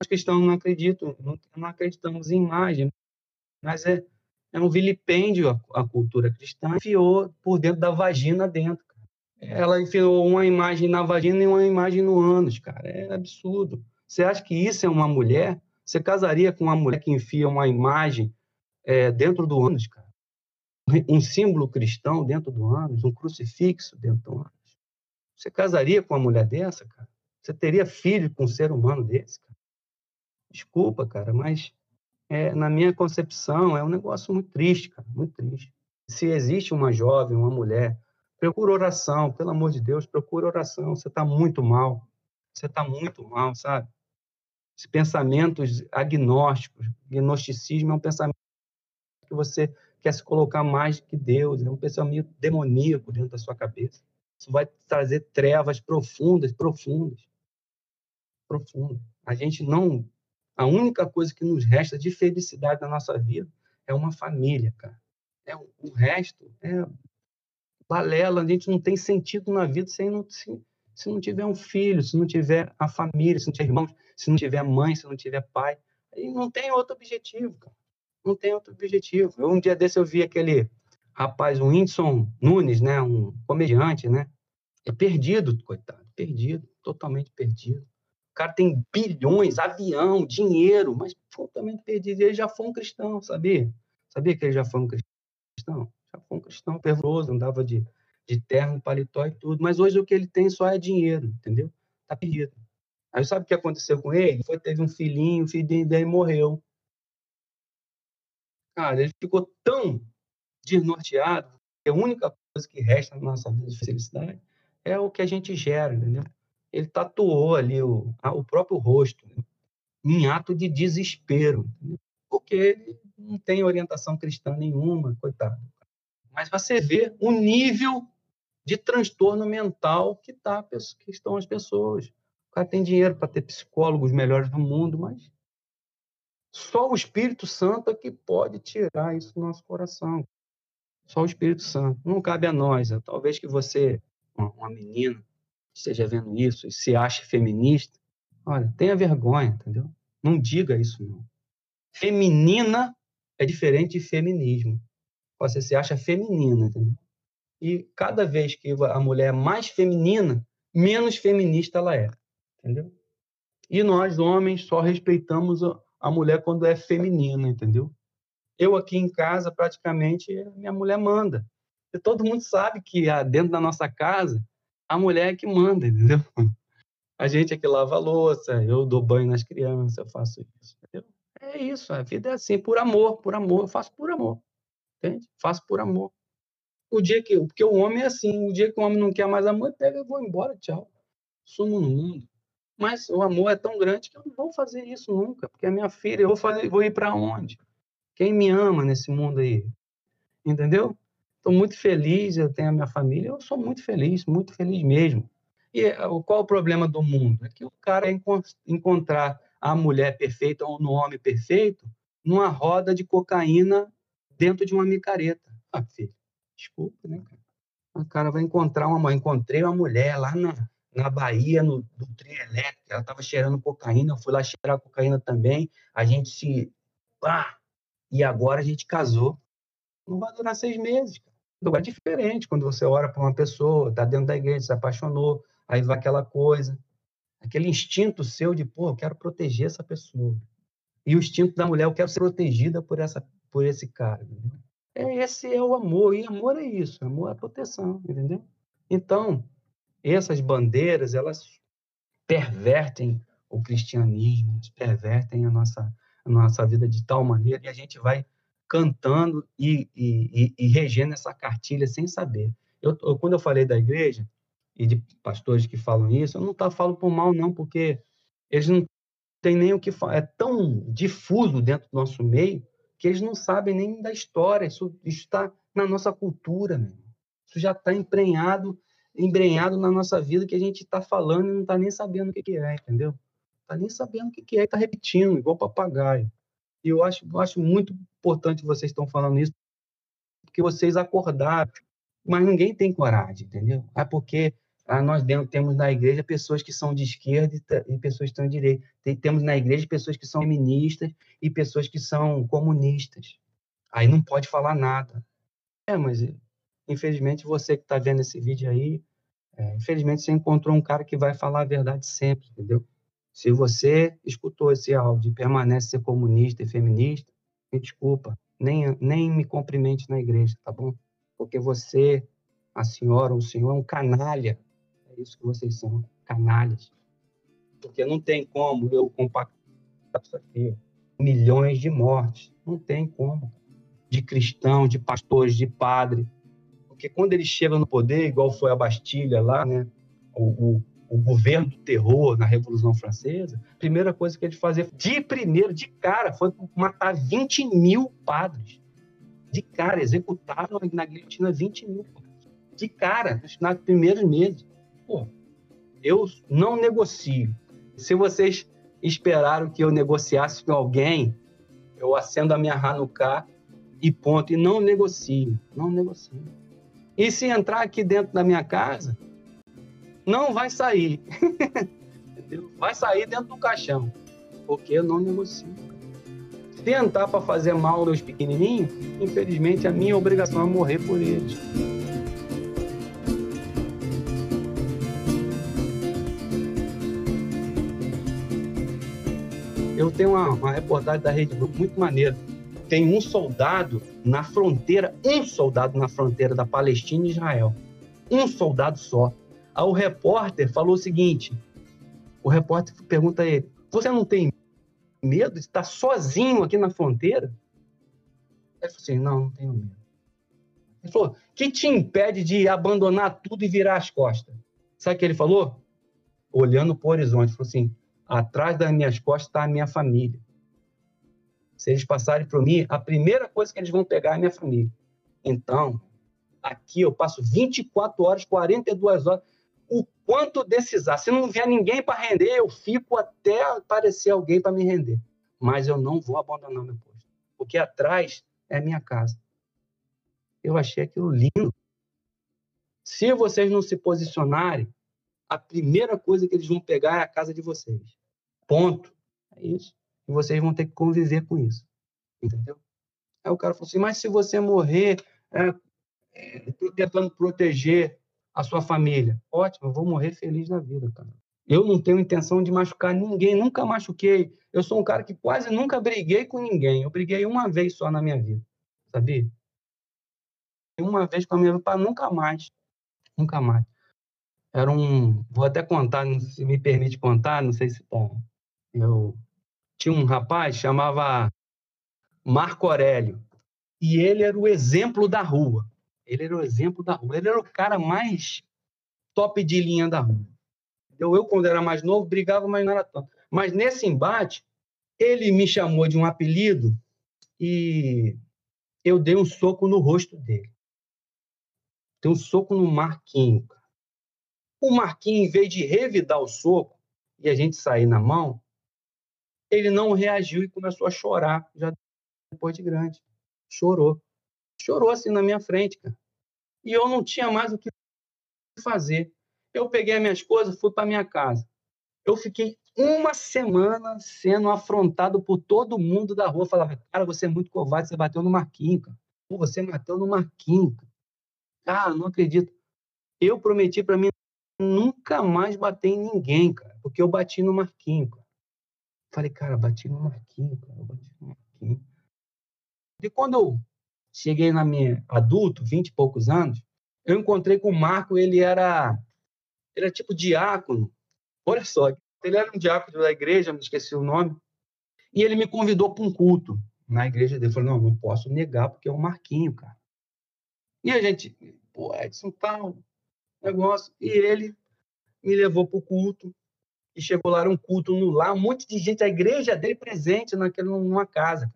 Os cristãos não acreditam, não, não acreditamos em imagem, mas é, é um vilipêndio à, cultura cristã. Enfiou por dentro da vagina dentro. Cara. Ela enfiou uma imagem na vagina e uma imagem no ânus, cara. É absurdo. Você acha que isso é uma mulher? Você casaria com uma mulher que enfia uma imagem é, dentro do ânus, cara? Um símbolo cristão dentro do ânus, um crucifixo dentro do ânus. Você casaria com uma mulher dessa, cara? Você teria filho com um ser humano desse, cara? Desculpa, cara, mas é, na minha concepção é um negócio muito triste, cara, muito triste. Se existe uma jovem, uma mulher, procura oração, pelo amor de Deus, procura oração. Você está muito mal, você está muito mal, sabe? pensamentos agnósticos. Gnosticismo é um pensamento que você quer se colocar mais que Deus, é um pensamento demoníaco dentro da sua cabeça. Isso vai trazer trevas profundas, profundas, profundas. A gente não. A única coisa que nos resta de felicidade na nossa vida é uma família, cara. É, o resto é balela. A gente não tem sentido na vida sem não, se, se não tiver um filho, se não tiver a família, se não tiver irmãos, se não tiver mãe, se não tiver pai. Aí não tem outro objetivo, cara. Não tem outro objetivo. Eu, um dia desse eu vi aquele rapaz, o Whindersson Nunes, né, um comediante, né? É perdido, coitado, perdido, totalmente perdido. O cara tem bilhões, avião, dinheiro, mas totalmente perdido. Ele já foi um cristão, sabia? Sabia que ele já foi um cristão? Já foi um cristão fervoroso, andava de, de terno, paletó e tudo. Mas hoje o que ele tem só é dinheiro, entendeu? Tá perdido. Aí sabe o que aconteceu com ele? Foi teve um filhinho, o filhinho dele morreu. Cara, ele ficou tão desnorteado que a única coisa que resta na nossa vida de felicidade é o que a gente gera, entendeu? Ele tatuou ali o, o próprio rosto, né? em ato de desespero, entendeu? porque ele não tem orientação cristã nenhuma, coitado. Mas você vê o nível de transtorno mental que, tá, que estão as pessoas. O cara tem dinheiro para ter psicólogos melhores do mundo, mas só o Espírito Santo é que pode tirar isso do nosso coração. Só o Espírito Santo. Não cabe a nós. Talvez que você, uma menina, esteja vendo isso e se acha feminista, olha, tenha vergonha, entendeu? Não diga isso, não. Feminina é diferente de feminismo. Você se acha feminina, entendeu? E cada vez que a mulher é mais feminina, menos feminista ela é, entendeu? E nós, homens, só respeitamos a mulher quando é feminina, entendeu? Eu aqui em casa, praticamente, minha mulher manda. E todo mundo sabe que ah, dentro da nossa casa, a mulher é que manda, entendeu? A gente é que lava a louça, eu dou banho nas crianças, eu faço isso, entendeu? É isso, a vida é assim, por amor, por amor, eu faço por amor, entende? Faço por amor. O dia que, porque o homem é assim, o dia que o homem não quer mais amor, pega e vou embora, tchau. Sumo no mundo. Mas o amor é tão grande que eu não vou fazer isso nunca, porque a minha filha, eu vou fazer, vou ir para onde? Quem me ama nesse mundo aí? Entendeu? Estou muito feliz, eu tenho a minha família, eu sou muito feliz, muito feliz mesmo. E eh, qual o problema do mundo? É que o cara é encontrar a mulher perfeita ou no homem perfeito numa roda de cocaína dentro de uma micareta. Ah, filho, desculpa, né, cara? O cara vai encontrar uma. Encontrei uma mulher lá na, na Bahia, no, no trio elétrico, ela estava cheirando cocaína, eu fui lá cheirar cocaína também, a gente se... Pá! E agora a gente casou. Não vai durar seis meses, cara é diferente quando você ora para uma pessoa, está dentro da igreja, se apaixonou, aí vai aquela coisa, aquele instinto seu de, pô, eu quero proteger essa pessoa. E o instinto da mulher, eu quero ser protegida por, essa, por esse cara. É, esse é o amor, e amor é isso, amor é proteção, entendeu? Então, essas bandeiras, elas pervertem o cristianismo, pervertem a nossa, a nossa vida de tal maneira, e a gente vai cantando e, e, e, regendo essa cartilha sem saber. Eu, eu, quando eu falei da igreja e de pastores que falam isso, eu não tá, falo por mal, não, porque eles não têm nem o que falar. É tão difuso dentro do nosso meio que eles não sabem nem da história. Isso está na nossa cultura, isso já está emprenhado, embrenhado na nossa vida que a gente está falando e não está nem sabendo o que, que é, entendeu? Está nem sabendo o que, que é, está repetindo, igual papagaio. E eu acho, eu acho muito importante vocês estão falando isso, porque vocês acordaram, mas ninguém tem coragem, entendeu? É porque ah, nós dentro, temos na igreja pessoas que são de esquerda e, pessoas que são de direita. Tem, temos na igreja pessoas que são feministas e pessoas que são comunistas. Aí não pode falar nada. É, mas infelizmente você que está vendo esse vídeo aí, é, infelizmente você encontrou um cara que vai falar a verdade sempre, entendeu? Se você escutou esse áudio e permanece ser comunista e feminista, me desculpa, nem, nem me cumprimente na igreja, tá bom? Porque você, a senhora, o senhor é um canalha. É isso que vocês são, canalhas. Porque não tem como eu compactar isso aqui. Milhões de mortes. Não tem como. De cristãos, de pastores, de padre. Porque quando eles chegam no poder, igual foi a Bastilha lá, né? O, o o governo do terror na Revolução Francesa, a primeira coisa que eles faziam, de primeiro, de cara, foi matar 20 mil padres. De cara, executaram na guilhotina 20 mil padres. De cara, nos primeiros meses. Pô, eu não negocio. Se vocês esperaram que eu negociasse com alguém, eu acendo a minha Hanukkah e ponto. E não negocio, não negocio. E se entrar aqui dentro da minha casa, não vai sair. vai sair dentro do caixão, porque eu não negocio. Se entrar para fazer mal aos pequenininhos, infelizmente a minha obrigação é morrer por eles. Eu tenho uma, uma reportagem da Rede Globo muito maneira. Tem um soldado na fronteira, um soldado na fronteira da Palestina e Israel. Um soldado só. Aí o repórter falou o seguinte: o repórter pergunta a ele: Você não tem medo de estar sozinho aqui na fronteira? Ele falou assim: Não, não tenho medo. Ele falou: Que te impede de abandonar tudo e virar as costas? Sabe o que ele falou? Olhando para o horizonte, falou assim: Atrás das minhas costas está a minha família. Se eles passarem por mim, a primeira coisa que eles vão pegar é a minha família. Então, aqui eu passo 24 horas, 42 horas. O quanto decisar. Se não vier ninguém para render, eu fico até aparecer alguém para me render. Mas eu não vou abandonar meu posto. Porque atrás é minha casa. Eu achei aquilo lindo. Se vocês não se posicionarem, a primeira coisa que eles vão pegar é a casa de vocês. Ponto. É isso. E vocês vão ter que conviver com isso. Entendeu? Aí o cara falou assim: mas se você morrer, é, é, tentando proteger a sua família, ótimo, eu vou morrer feliz na vida, cara. Eu não tenho intenção de machucar ninguém, nunca machuquei. Eu sou um cara que quase nunca briguei com ninguém. Eu briguei uma vez só na minha vida, sabia? Uma vez com a minha vida, para nunca mais. Nunca mais. Era um. Vou até contar, se me permite contar, não sei se tá eu tinha um rapaz chamava Marco Aurélio e ele era o exemplo da rua. Ele era o exemplo da rua. Ele era o cara mais top de linha da rua. Eu, quando era mais novo, brigava, mas não era tanto. Mas nesse embate, ele me chamou de um apelido e eu dei um soco no rosto dele. Dei um soco no Marquinho. O Marquinho, em vez de revidar o soco e a gente sair na mão, ele não reagiu e começou a chorar, já depois de grande. Chorou. Chorou assim na minha frente, cara. E eu não tinha mais o que fazer. Eu peguei as minhas coisas, fui para minha casa. Eu fiquei uma semana sendo afrontado por todo mundo da rua. Falava, cara, você é muito covarde, você bateu no Marquinho, cara. Pô, você matou no Marquinho, cara. Cara, não acredito. Eu prometi para mim nunca mais bater em ninguém, cara, porque eu bati no Marquinho, cara. Falei, cara, bati no Marquinho, cara, eu bati no Marquinho. E quando eu cheguei na minha adulto, vinte e poucos anos, eu encontrei com o Marco, ele era, ele era tipo diácono. Olha só, ele era um diácono da igreja, me esqueci o nome, e ele me convidou para um culto na igreja dele. Eu falei, não, não posso negar, porque é o Marquinho, cara. E a gente, pô, Edson, tal, negócio. E ele me levou para o culto e chegou lá, era um culto no lar, um monte de gente, a igreja dele presente naquela, numa casa.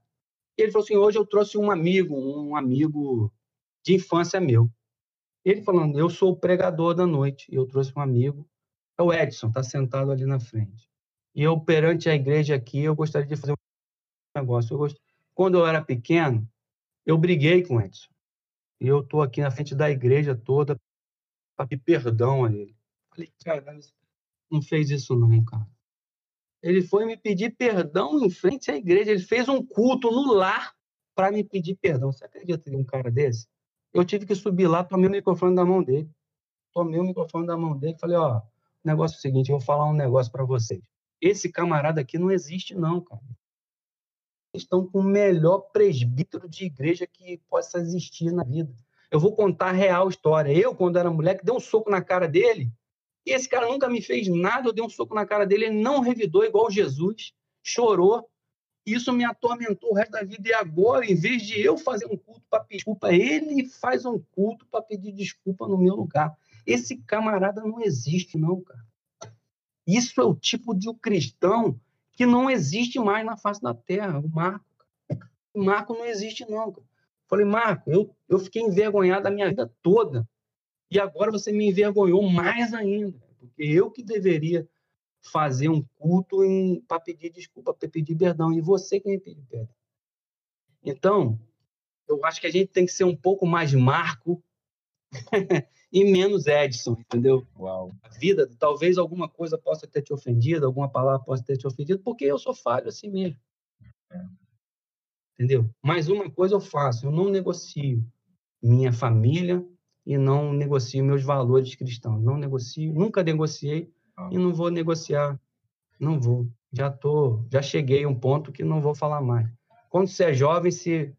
E ele falou assim: hoje eu trouxe um amigo, um amigo de infância meu. Ele falando: eu sou o pregador da noite, e eu trouxe um amigo, é o Edson, está sentado ali na frente. E eu, perante a igreja aqui, eu gostaria de fazer um negócio. Eu gost... Quando eu era pequeno, eu briguei com o Edson. E eu estou aqui na frente da igreja toda para pedir perdão a ele. Falei, cara, não fez isso não, cara. Ele foi me pedir perdão em frente à igreja. Ele fez um culto no lar para me pedir perdão. Você acredita em um cara desse? Eu tive que subir lá, tomei o microfone da mão dele. Tomei o microfone da mão dele e falei, ó, negócio é o seguinte, eu vou falar um negócio para vocês. Esse camarada aqui não existe não, cara. Eles estão com o melhor presbítero de igreja que possa existir na vida. Eu vou contar a real história. Eu, quando era moleque, dei um soco na cara dele e esse cara nunca me fez nada, eu dei um soco na cara dele, ele não revidou igual Jesus, chorou. Isso me atormentou o resto da vida. E agora, em vez de eu fazer um culto para pedir desculpa, ele faz um culto para pedir desculpa no meu lugar. Esse camarada não existe, não, cara. Isso é o tipo de cristão que não existe mais na face da terra, o Marco. O Marco não existe, não. Cara. Falei, Marco, eu, eu fiquei envergonhado a minha vida toda e agora você me envergonhou mais ainda, porque eu que deveria fazer um culto para pedir desculpa, para pedir perdão. E você que me pediu perdão. Então, eu acho que a gente tem que ser um pouco mais Marco e menos Edson, entendeu? Uau. A vida, talvez alguma coisa possa ter te ofendido, alguma palavra possa ter te ofendido, porque eu sou falho assim mesmo. É. Entendeu? Mas uma coisa eu faço, eu não negocio minha família e não negocio meus valores cristãos. Não negocio, nunca negociei ah. e não vou negociar. Não vou. Já tô, já cheguei a um ponto que não vou falar mais. Quando você é jovem, se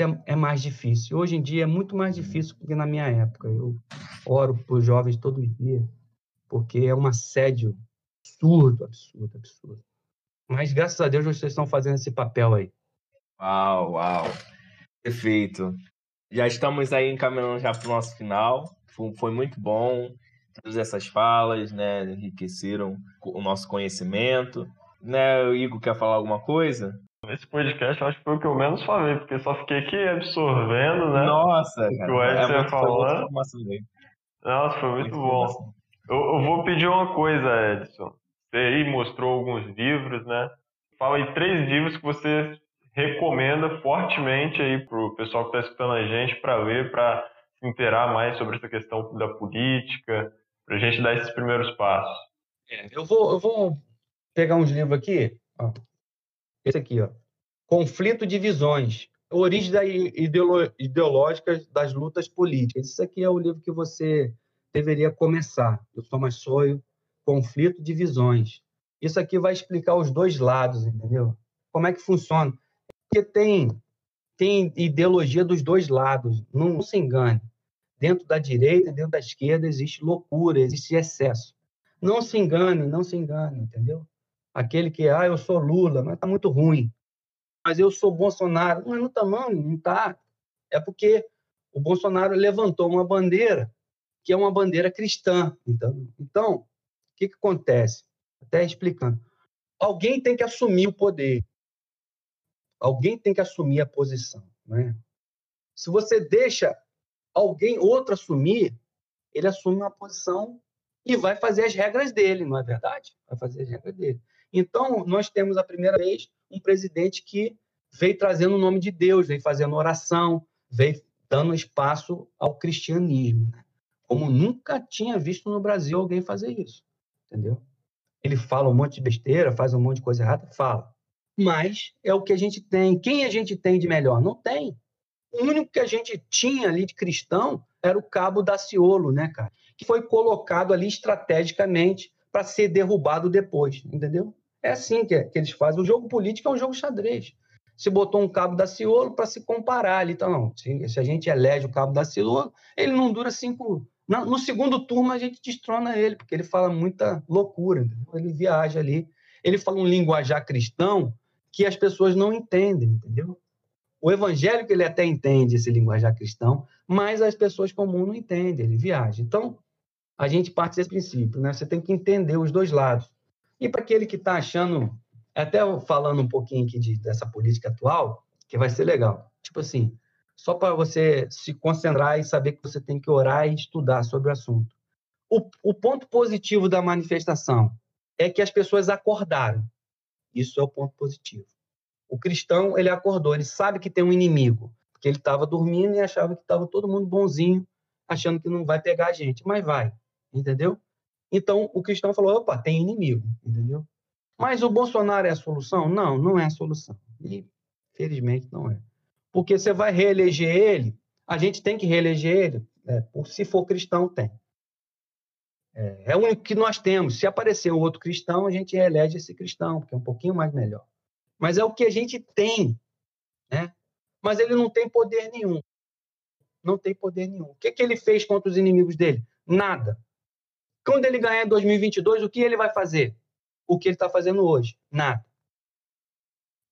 é, é mais difícil. Hoje em dia é muito mais difícil do que na minha época. Eu oro por jovens todo dia, porque é um assédio absurdo, absurdo, absurdo. Mas graças a Deus vocês estão fazendo esse papel aí. Uau, uau. Perfeito. Já estamos aí encaminhando já para o nosso final. Foi, muito bom. Todas essas falas, né, enriqueceram o nosso conhecimento. Né, o Igor quer falar alguma coisa? Esse podcast eu acho que foi o que eu menos falei, porque só fiquei aqui absorvendo, né? Nossa, o que o Edson é falando. Nossa, foi muito, muito bom. Eu, eu, vou pedir uma coisa, Edson. Você aí mostrou alguns livros, né? Fala aí três livros que você recomenda fortemente aí pro pessoal que está escutando a gente para ler, para se inteirar mais sobre essa questão da política, para a gente dar esses primeiros passos. É, eu, vou, eu vou pegar uns livros aqui. Ó. Esse aqui, ó. Conflito de Visões. Origem ideológicas das lutas políticas. Isso aqui é o livro que você deveria começar. Sou mais sonho. Conflito de Visões. Isso aqui vai explicar os dois lados, entendeu? Como é que funciona. Porque tem, tem ideologia dos dois lados. Não, se engane. Dentro da direita, dentro da esquerda, existe loucura, existe excesso. Não se engane, não se engane, entendeu? aquele que, ah, eu sou Lula, mas está muito ruim. Mas eu sou Bolsonaro. Mas não está, não, não está. É porque o Bolsonaro levantou uma bandeira que é uma bandeira cristã. Então, então o que, que acontece? Até explicando. Alguém tem que assumir o poder. Alguém tem que assumir a posição. Né? Se você deixa alguém outro assumir, ele assume uma posição e vai fazer as regras dele, não é verdade? Vai fazer as regras dele. Então, nós temos a primeira vez um presidente que veio trazendo o nome de Deus, veio fazendo oração, veio dando espaço ao cristianismo, né? como nunca tinha visto no Brasil alguém fazer isso, entendeu? Ele fala um monte de besteira, faz um monte de coisa errada, fala. Mas é o que a gente tem. Quem a gente tem de melhor? Não tem. O único que a gente tinha ali de cristão era o cabo Daciolo, né, cara? Que foi colocado ali estrategicamente para ser derrubado depois, entendeu? É assim que, que, eles fazem. O jogo político é um jogo xadrez. Se botou um cabo da Ciolo para se comparar ali, então não. Se, se, a gente elege o cabo da Ciolo, ele não dura cinco. No, no, segundo turno a gente destrona ele, porque ele fala muita loucura, entendeu? ele viaja ali. Ele fala um linguajar cristão que as pessoas não entendem, entendeu? O evangélico ele até entende esse linguajar cristão, mas as pessoas comuns não entendem, ele viaja. Então, a gente parte desse princípio, né? Você tem que entender os dois lados. E para aquele que está achando, até falando um pouquinho aqui de, dessa política atual, que vai ser legal. Tipo assim, só para você se concentrar e saber que você tem que orar e estudar sobre o assunto. O, o ponto positivo da manifestação é que as pessoas acordaram. Isso é o ponto positivo. O cristão, ele acordou, ele sabe que tem um inimigo, porque ele estava dormindo e achava que estava todo mundo bonzinho, achando que não vai pegar a gente, mas vai entendeu? Então, o cristão falou, opa, tem inimigo, entendeu? Mas o Bolsonaro é a solução? Não, não é a solução. E, felizmente, não é. Porque você vai reeleger ele, a gente tem que reeleger ele, é, se for cristão, tem. É, é o único que nós temos. Se aparecer um outro cristão, a gente reelege esse cristão, porque é um pouquinho mais melhor. Mas é o que a gente tem, né? Mas ele não tem poder nenhum. Não tem poder nenhum. O que, que ele fez contra os inimigos dele? Nada. Quando ele ganhar em 2022, o que ele vai fazer? O que ele está fazendo hoje? Nada.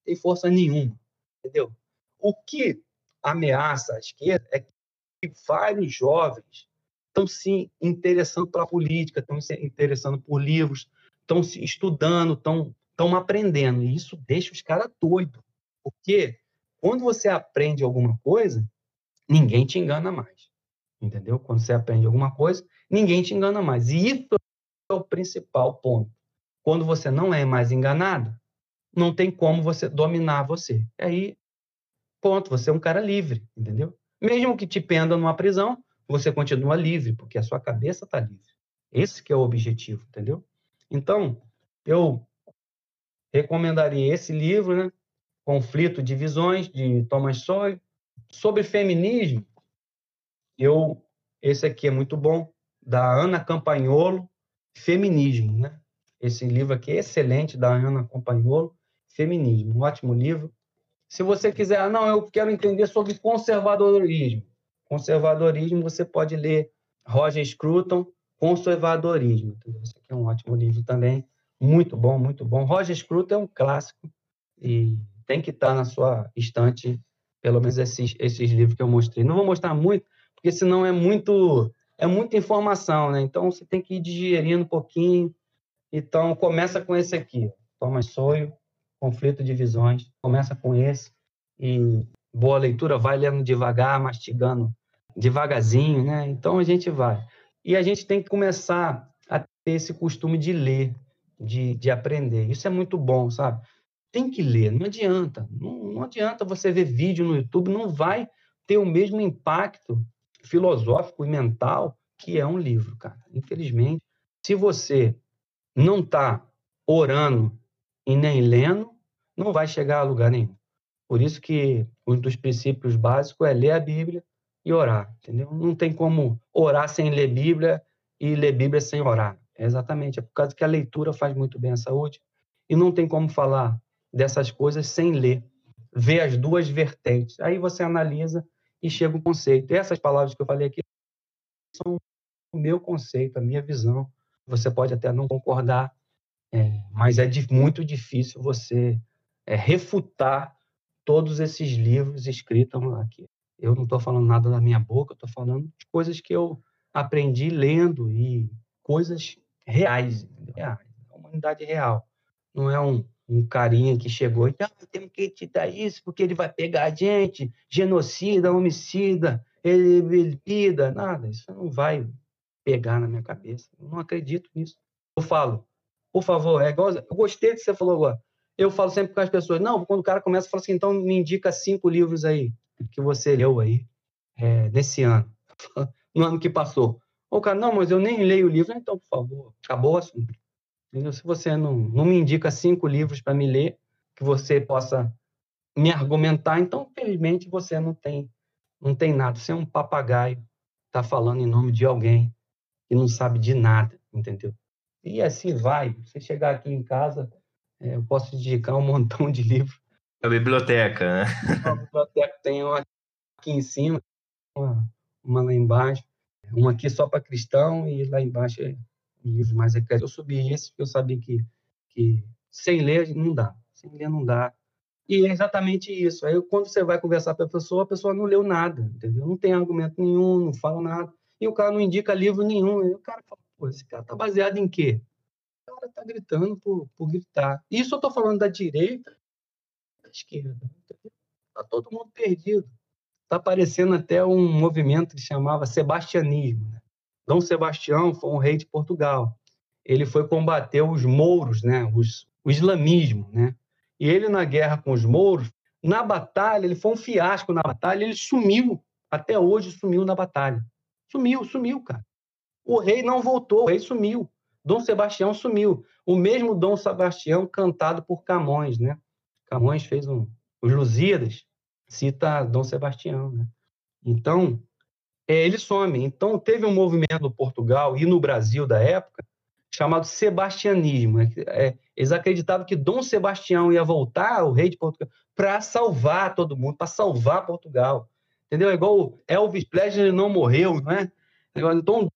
Tem força nenhuma. Entendeu? O que ameaça a esquerda é que vários jovens estão se interessando pela política, estão se interessando por livros, estão se estudando, estão, estão aprendendo. E isso deixa os caras doidos. Porque quando você aprende alguma coisa, ninguém te engana mais. Entendeu? Quando você aprende alguma coisa, ninguém te engana mais. E isso é o principal ponto. quando você não é mais enganado, não tem como você dominar você. E aí, ponto, você é um cara livre, entendeu? Mesmo que te prenda numa prisão, você continua livre, porque a sua cabeça está livre. Esse que é o objetivo, entendeu? Então, eu recomendaria esse livro, né? Conflito de Visões, de Thomas Sawyer. Sobre feminismo, eu esse aqui é muito bom, da Ana Campagnolo, Feminismo, né? Esse livro aqui é excelente, da Ana Campagnolo, Feminismo, um ótimo livro. Se você quiser, ah, não, eu quero entender sobre conservadorismo. Conservadorismo, você pode ler Roger Scruton, Conservadorismo. Esse aqui é um ótimo livro também, muito bom, muito bom. Roger Scruton é um clássico e tem que estar na sua estante, pelo menos esses, esses livros que eu mostrei. Não vou mostrar muito, porque senão é muito é muita informação, né? Então você tem que ir digerindo um pouquinho. Então começa com esse aqui, Thomas Sawyer, Conflito de Visões. Começa com esse e boa leitura, vai lendo devagar, mastigando devagarzinho, né? Então a gente vai. E a gente tem que começar a ter esse costume de ler, de, de aprender. Isso é muito bom, sabe? Tem que ler, não adianta. Não, não adianta você ver vídeo no YouTube, não vai ter o mesmo impacto filosófico e mental que é um livro, cara. Infelizmente, se você não está orando e nem lendo, não vai chegar a lugar nenhum. Por isso que um dos princípios básicos é ler a Bíblia e orar, entendeu? Não tem como orar sem ler Bíblia e ler Bíblia sem orar. É exatamente, é por causa que a leitura faz muito bem à saúde e não tem como falar dessas coisas sem ler, ver as duas vertentes. Aí você analisa e chega um conceito. E essas palavras que eu falei aqui são o meu conceito, a minha visão. Você pode até não concordar, é, mas é de, muito difícil você é, refutar todos esses livros escritos aqui. Eu não estou falando nada da minha boca, estou falando de coisas que eu aprendi lendo e coisas reais, reais, a humanidade real. Não é um, um carinha que chegou e ah, temos que te dar isso porque ele vai pegar a gente, genocida, homicida, ele bebida, nada, isso não vai pegar na minha cabeça. Eu não acredito nisso. Eu falo, por favor, é igual, eu gostei do que você falou agora. Eu falo sempre com as pessoas, não, quando o cara começa, fala assim, então me indica cinco livros aí que você leu aí é, nesse ano, no ano que passou. O cara, não, mas eu nem leio o livro, então, por favor, acabou o assunto. Entendeu? Se você não, não me indica cinco livros para me ler, que você possa me argumentar, então, felizmente, você não tem, não tem nada. Você é um papagaio, está falando em nome de alguém que não sabe de nada, entendeu? E assim vai. Você chegar aqui em casa, eu posso indicar um montão de livros. A biblioteca, né? A biblioteca tem uma aqui em cima, uma, uma lá embaixo, uma aqui só para cristão e lá embaixo é livros mais recreativos. Eu subi esse porque eu sabia que, que sem ler não dá. Sem ler não dá. E é exatamente isso. Aí, quando você vai conversar com a pessoa, a pessoa não leu nada, entendeu? Não tem argumento nenhum, não fala nada. E o cara não indica livro nenhum. E o cara fala, pô, esse cara tá baseado em quê? Cara tá gritando por, por gritar. Isso eu tô falando da direita da esquerda. Entendeu? Tá todo mundo perdido. Tá aparecendo até um movimento que chamava sebastianismo. Né? Dom Sebastião foi um rei de Portugal. Ele foi combater os mouros, né? Os, o islamismo, né? E ele na guerra com os mouros, na batalha, ele foi um fiasco na batalha, ele sumiu, até hoje sumiu na batalha. Sumiu, sumiu, cara. O rei não voltou, o rei sumiu. Dom Sebastião sumiu. O mesmo Dom Sebastião cantado por Camões, né? Camões fez um os Lusíadas, cita Dom Sebastião, né? Então, é, ele some. Então, teve um movimento no Portugal e no Brasil da época chamado sebastianismo. É, é, eles acreditavam que Dom Sebastião ia voltar, o rei de Portugal, para salvar todo mundo, para salvar Portugal. Entendeu? É igual Elvis Presley não morreu, não é? Então,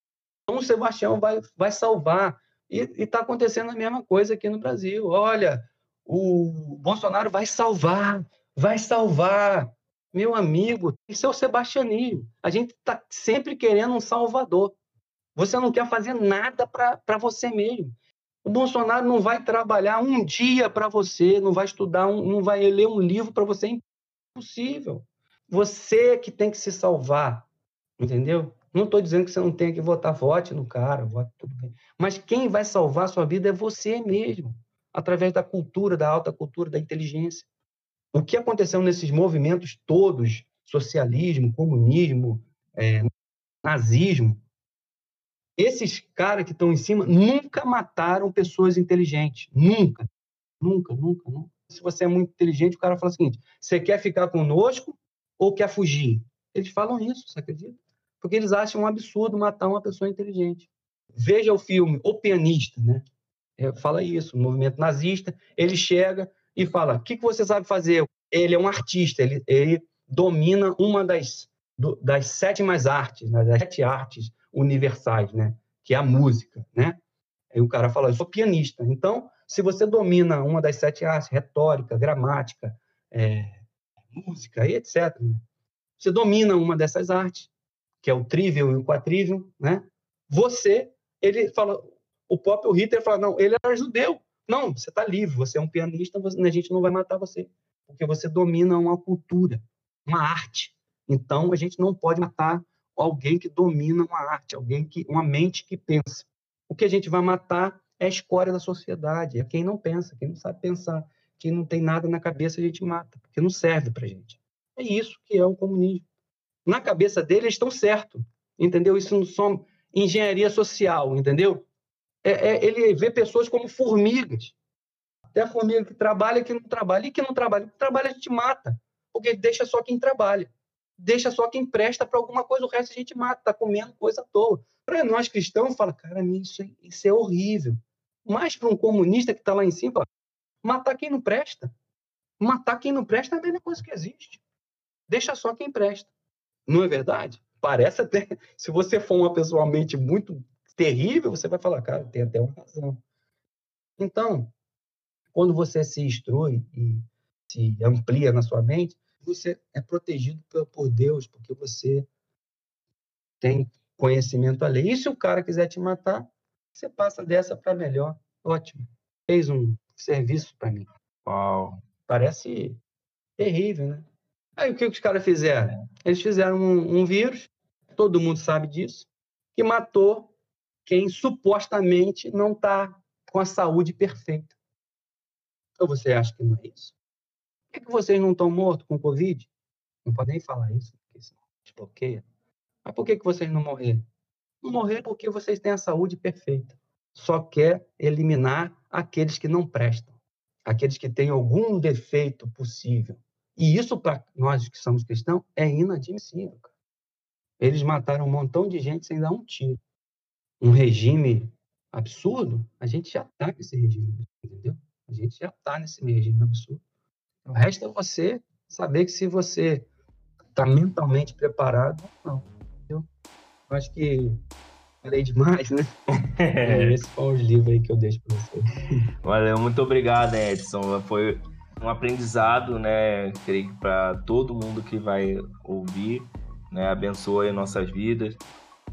Dom Sebastião vai, vai salvar. E está acontecendo a mesma coisa aqui no Brasil. Olha, o Bolsonaro vai salvar, vai salvar. Meu amigo, isso é o sebastianismo. A gente está sempre querendo um salvador. Você não quer fazer nada para você mesmo. O Bolsonaro não vai trabalhar um dia para você, não vai estudar, um, não vai ler um livro para você. É impossível. Você que tem que se salvar, entendeu? Não estou dizendo que você não tenha que votar, vote no cara, vote tudo bem. Mas quem vai salvar a sua vida é você mesmo, através da cultura, da alta cultura, da inteligência. O que aconteceu nesses movimentos todos, socialismo, comunismo, é, nazismo, esses caras que estão em cima nunca mataram pessoas inteligentes. Nunca. Nunca, nunca, nunca. Se você é muito inteligente, o cara fala o seguinte: você quer ficar conosco ou quer fugir? Eles falam isso, você acredita? Porque eles acham um absurdo matar uma pessoa inteligente. Veja o filme O Pianista, né? É, fala isso, o movimento nazista, ele chega e fala: o que, que você sabe fazer? Ele é um artista, ele, ele domina uma das, do, das sete mais artes, né? das sete artes universais, né? que é a música. Né? Aí o cara fala: eu sou pianista. Então, se você domina uma das sete artes, retórica, gramática, é, música e etc., né? você domina uma dessas artes, que é o trivial e o quadrivial, né? Você, ele fala, o próprio Hitler fala, não, ele era judeu. Não, você está livre, você é um pianista, você, a gente não vai matar você, porque você domina uma cultura, uma arte. Então, a gente não pode matar alguém que domina uma arte, alguém que, uma mente que pensa. O que a gente vai matar é a escória da sociedade, é quem não pensa, quem não sabe pensar, quem não tem nada na cabeça a gente mata, porque não serve para gente. É isso que é o comunismo. Na cabeça dele, eles estão certos, entendeu? Isso não são engenharia social, entendeu? É, é, ele vê pessoas como formigas. Até a formiga que trabalha que não trabalha. E que não trabalha. Que trabalha a gente mata, porque deixa só quem trabalha. Deixa só quem presta para alguma coisa, o resto a gente mata, está comendo coisa à toa. Para nós cristãos, fala, cara, isso, é, isso é horrível. Mas para um comunista que está lá em cima, fala, matar quem não presta. Matar quem não presta é a melhor coisa que existe. Deixa só quem presta. Não é verdade? Parece até. Se você for uma pessoa mente muito terrível, você vai falar, cara, tem até uma razão. Então, quando você se instrui e se amplia na sua mente, você é protegido por Deus, porque você tem conhecimento além. E se o cara quiser te matar, você passa dessa para melhor. Ótimo. Fez um serviço para mim. Uau. Parece terrível, né? Aí o que os caras fizeram? Eles fizeram um, um vírus, todo mundo sabe disso, que matou quem supostamente não está com a saúde perfeita. Ou você acha que não é isso? Por que, que vocês não estão mortos com Covid? Não podem falar isso, porque isso desbloqueia. Mas por que, que vocês não morreram? Não morreram porque vocês têm a saúde perfeita. Só quer eliminar aqueles que não prestam, aqueles que têm algum defeito possível. E isso, para nós que somos cristãos, é inadmissível. Cara. Eles mataram um montão de gente sem dar um tiro. Um regime absurdo, a gente já está nesse regime, entendeu? A gente já está nesse regime absurdo. O resto é você saber que se você está mentalmente preparado ou não. Entendeu? Eu acho que falei demais, né? É, esse foi os livros aí que eu deixo para você. Valeu, muito obrigado, Edson. Foi um aprendizado, né? Creio que para todo mundo que vai ouvir, né? Abençoe nossas vidas.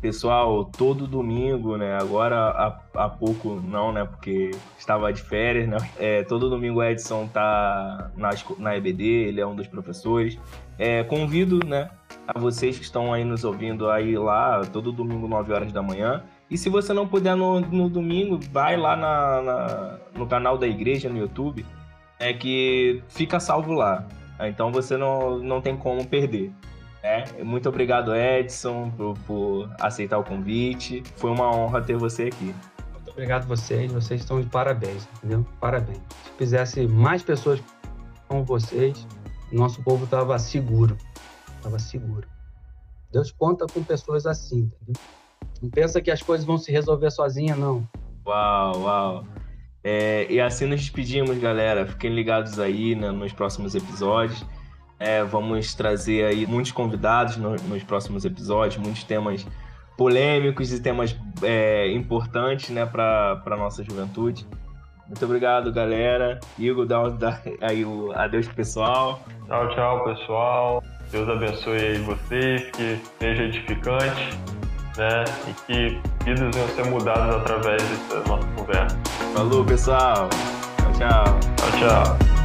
Pessoal, todo domingo, né? Agora há, há pouco não, né? Porque estava de férias, né? É, todo domingo o Edson tá na, na EBD, ele é um dos professores. É, convido, né? A vocês que estão aí nos ouvindo aí lá, todo domingo, 9 horas da manhã. E se você não puder no, no domingo, vai lá na, na, no canal da igreja no YouTube é que fica salvo lá. Então você não, não tem como perder. Né? Muito obrigado, Edson, por, por aceitar o convite. Foi uma honra ter você aqui. Muito obrigado a vocês. Vocês estão de parabéns, entendeu? Parabéns. Se fizesse mais pessoas como vocês, nosso povo estava seguro. Estava seguro. Deus conta com pessoas assim, entendeu? Não pensa que as coisas vão se resolver sozinha, não. Uau, uau. É, e assim nos despedimos, galera. Fiquem ligados aí né, nos próximos episódios. É, vamos trazer aí muitos convidados no, nos próximos episódios, muitos temas polêmicos e temas é, importantes né, para a nossa juventude. Muito obrigado, galera. Igor, dá, dá aí o adeus pessoal. Tchau, tchau, pessoal. Deus abençoe aí vocês, que seja edificante né? E que vidas venham ser mudadas através dessa nossa conversa. Falou, pessoal. Tchau, tchau. Tchau, tchau.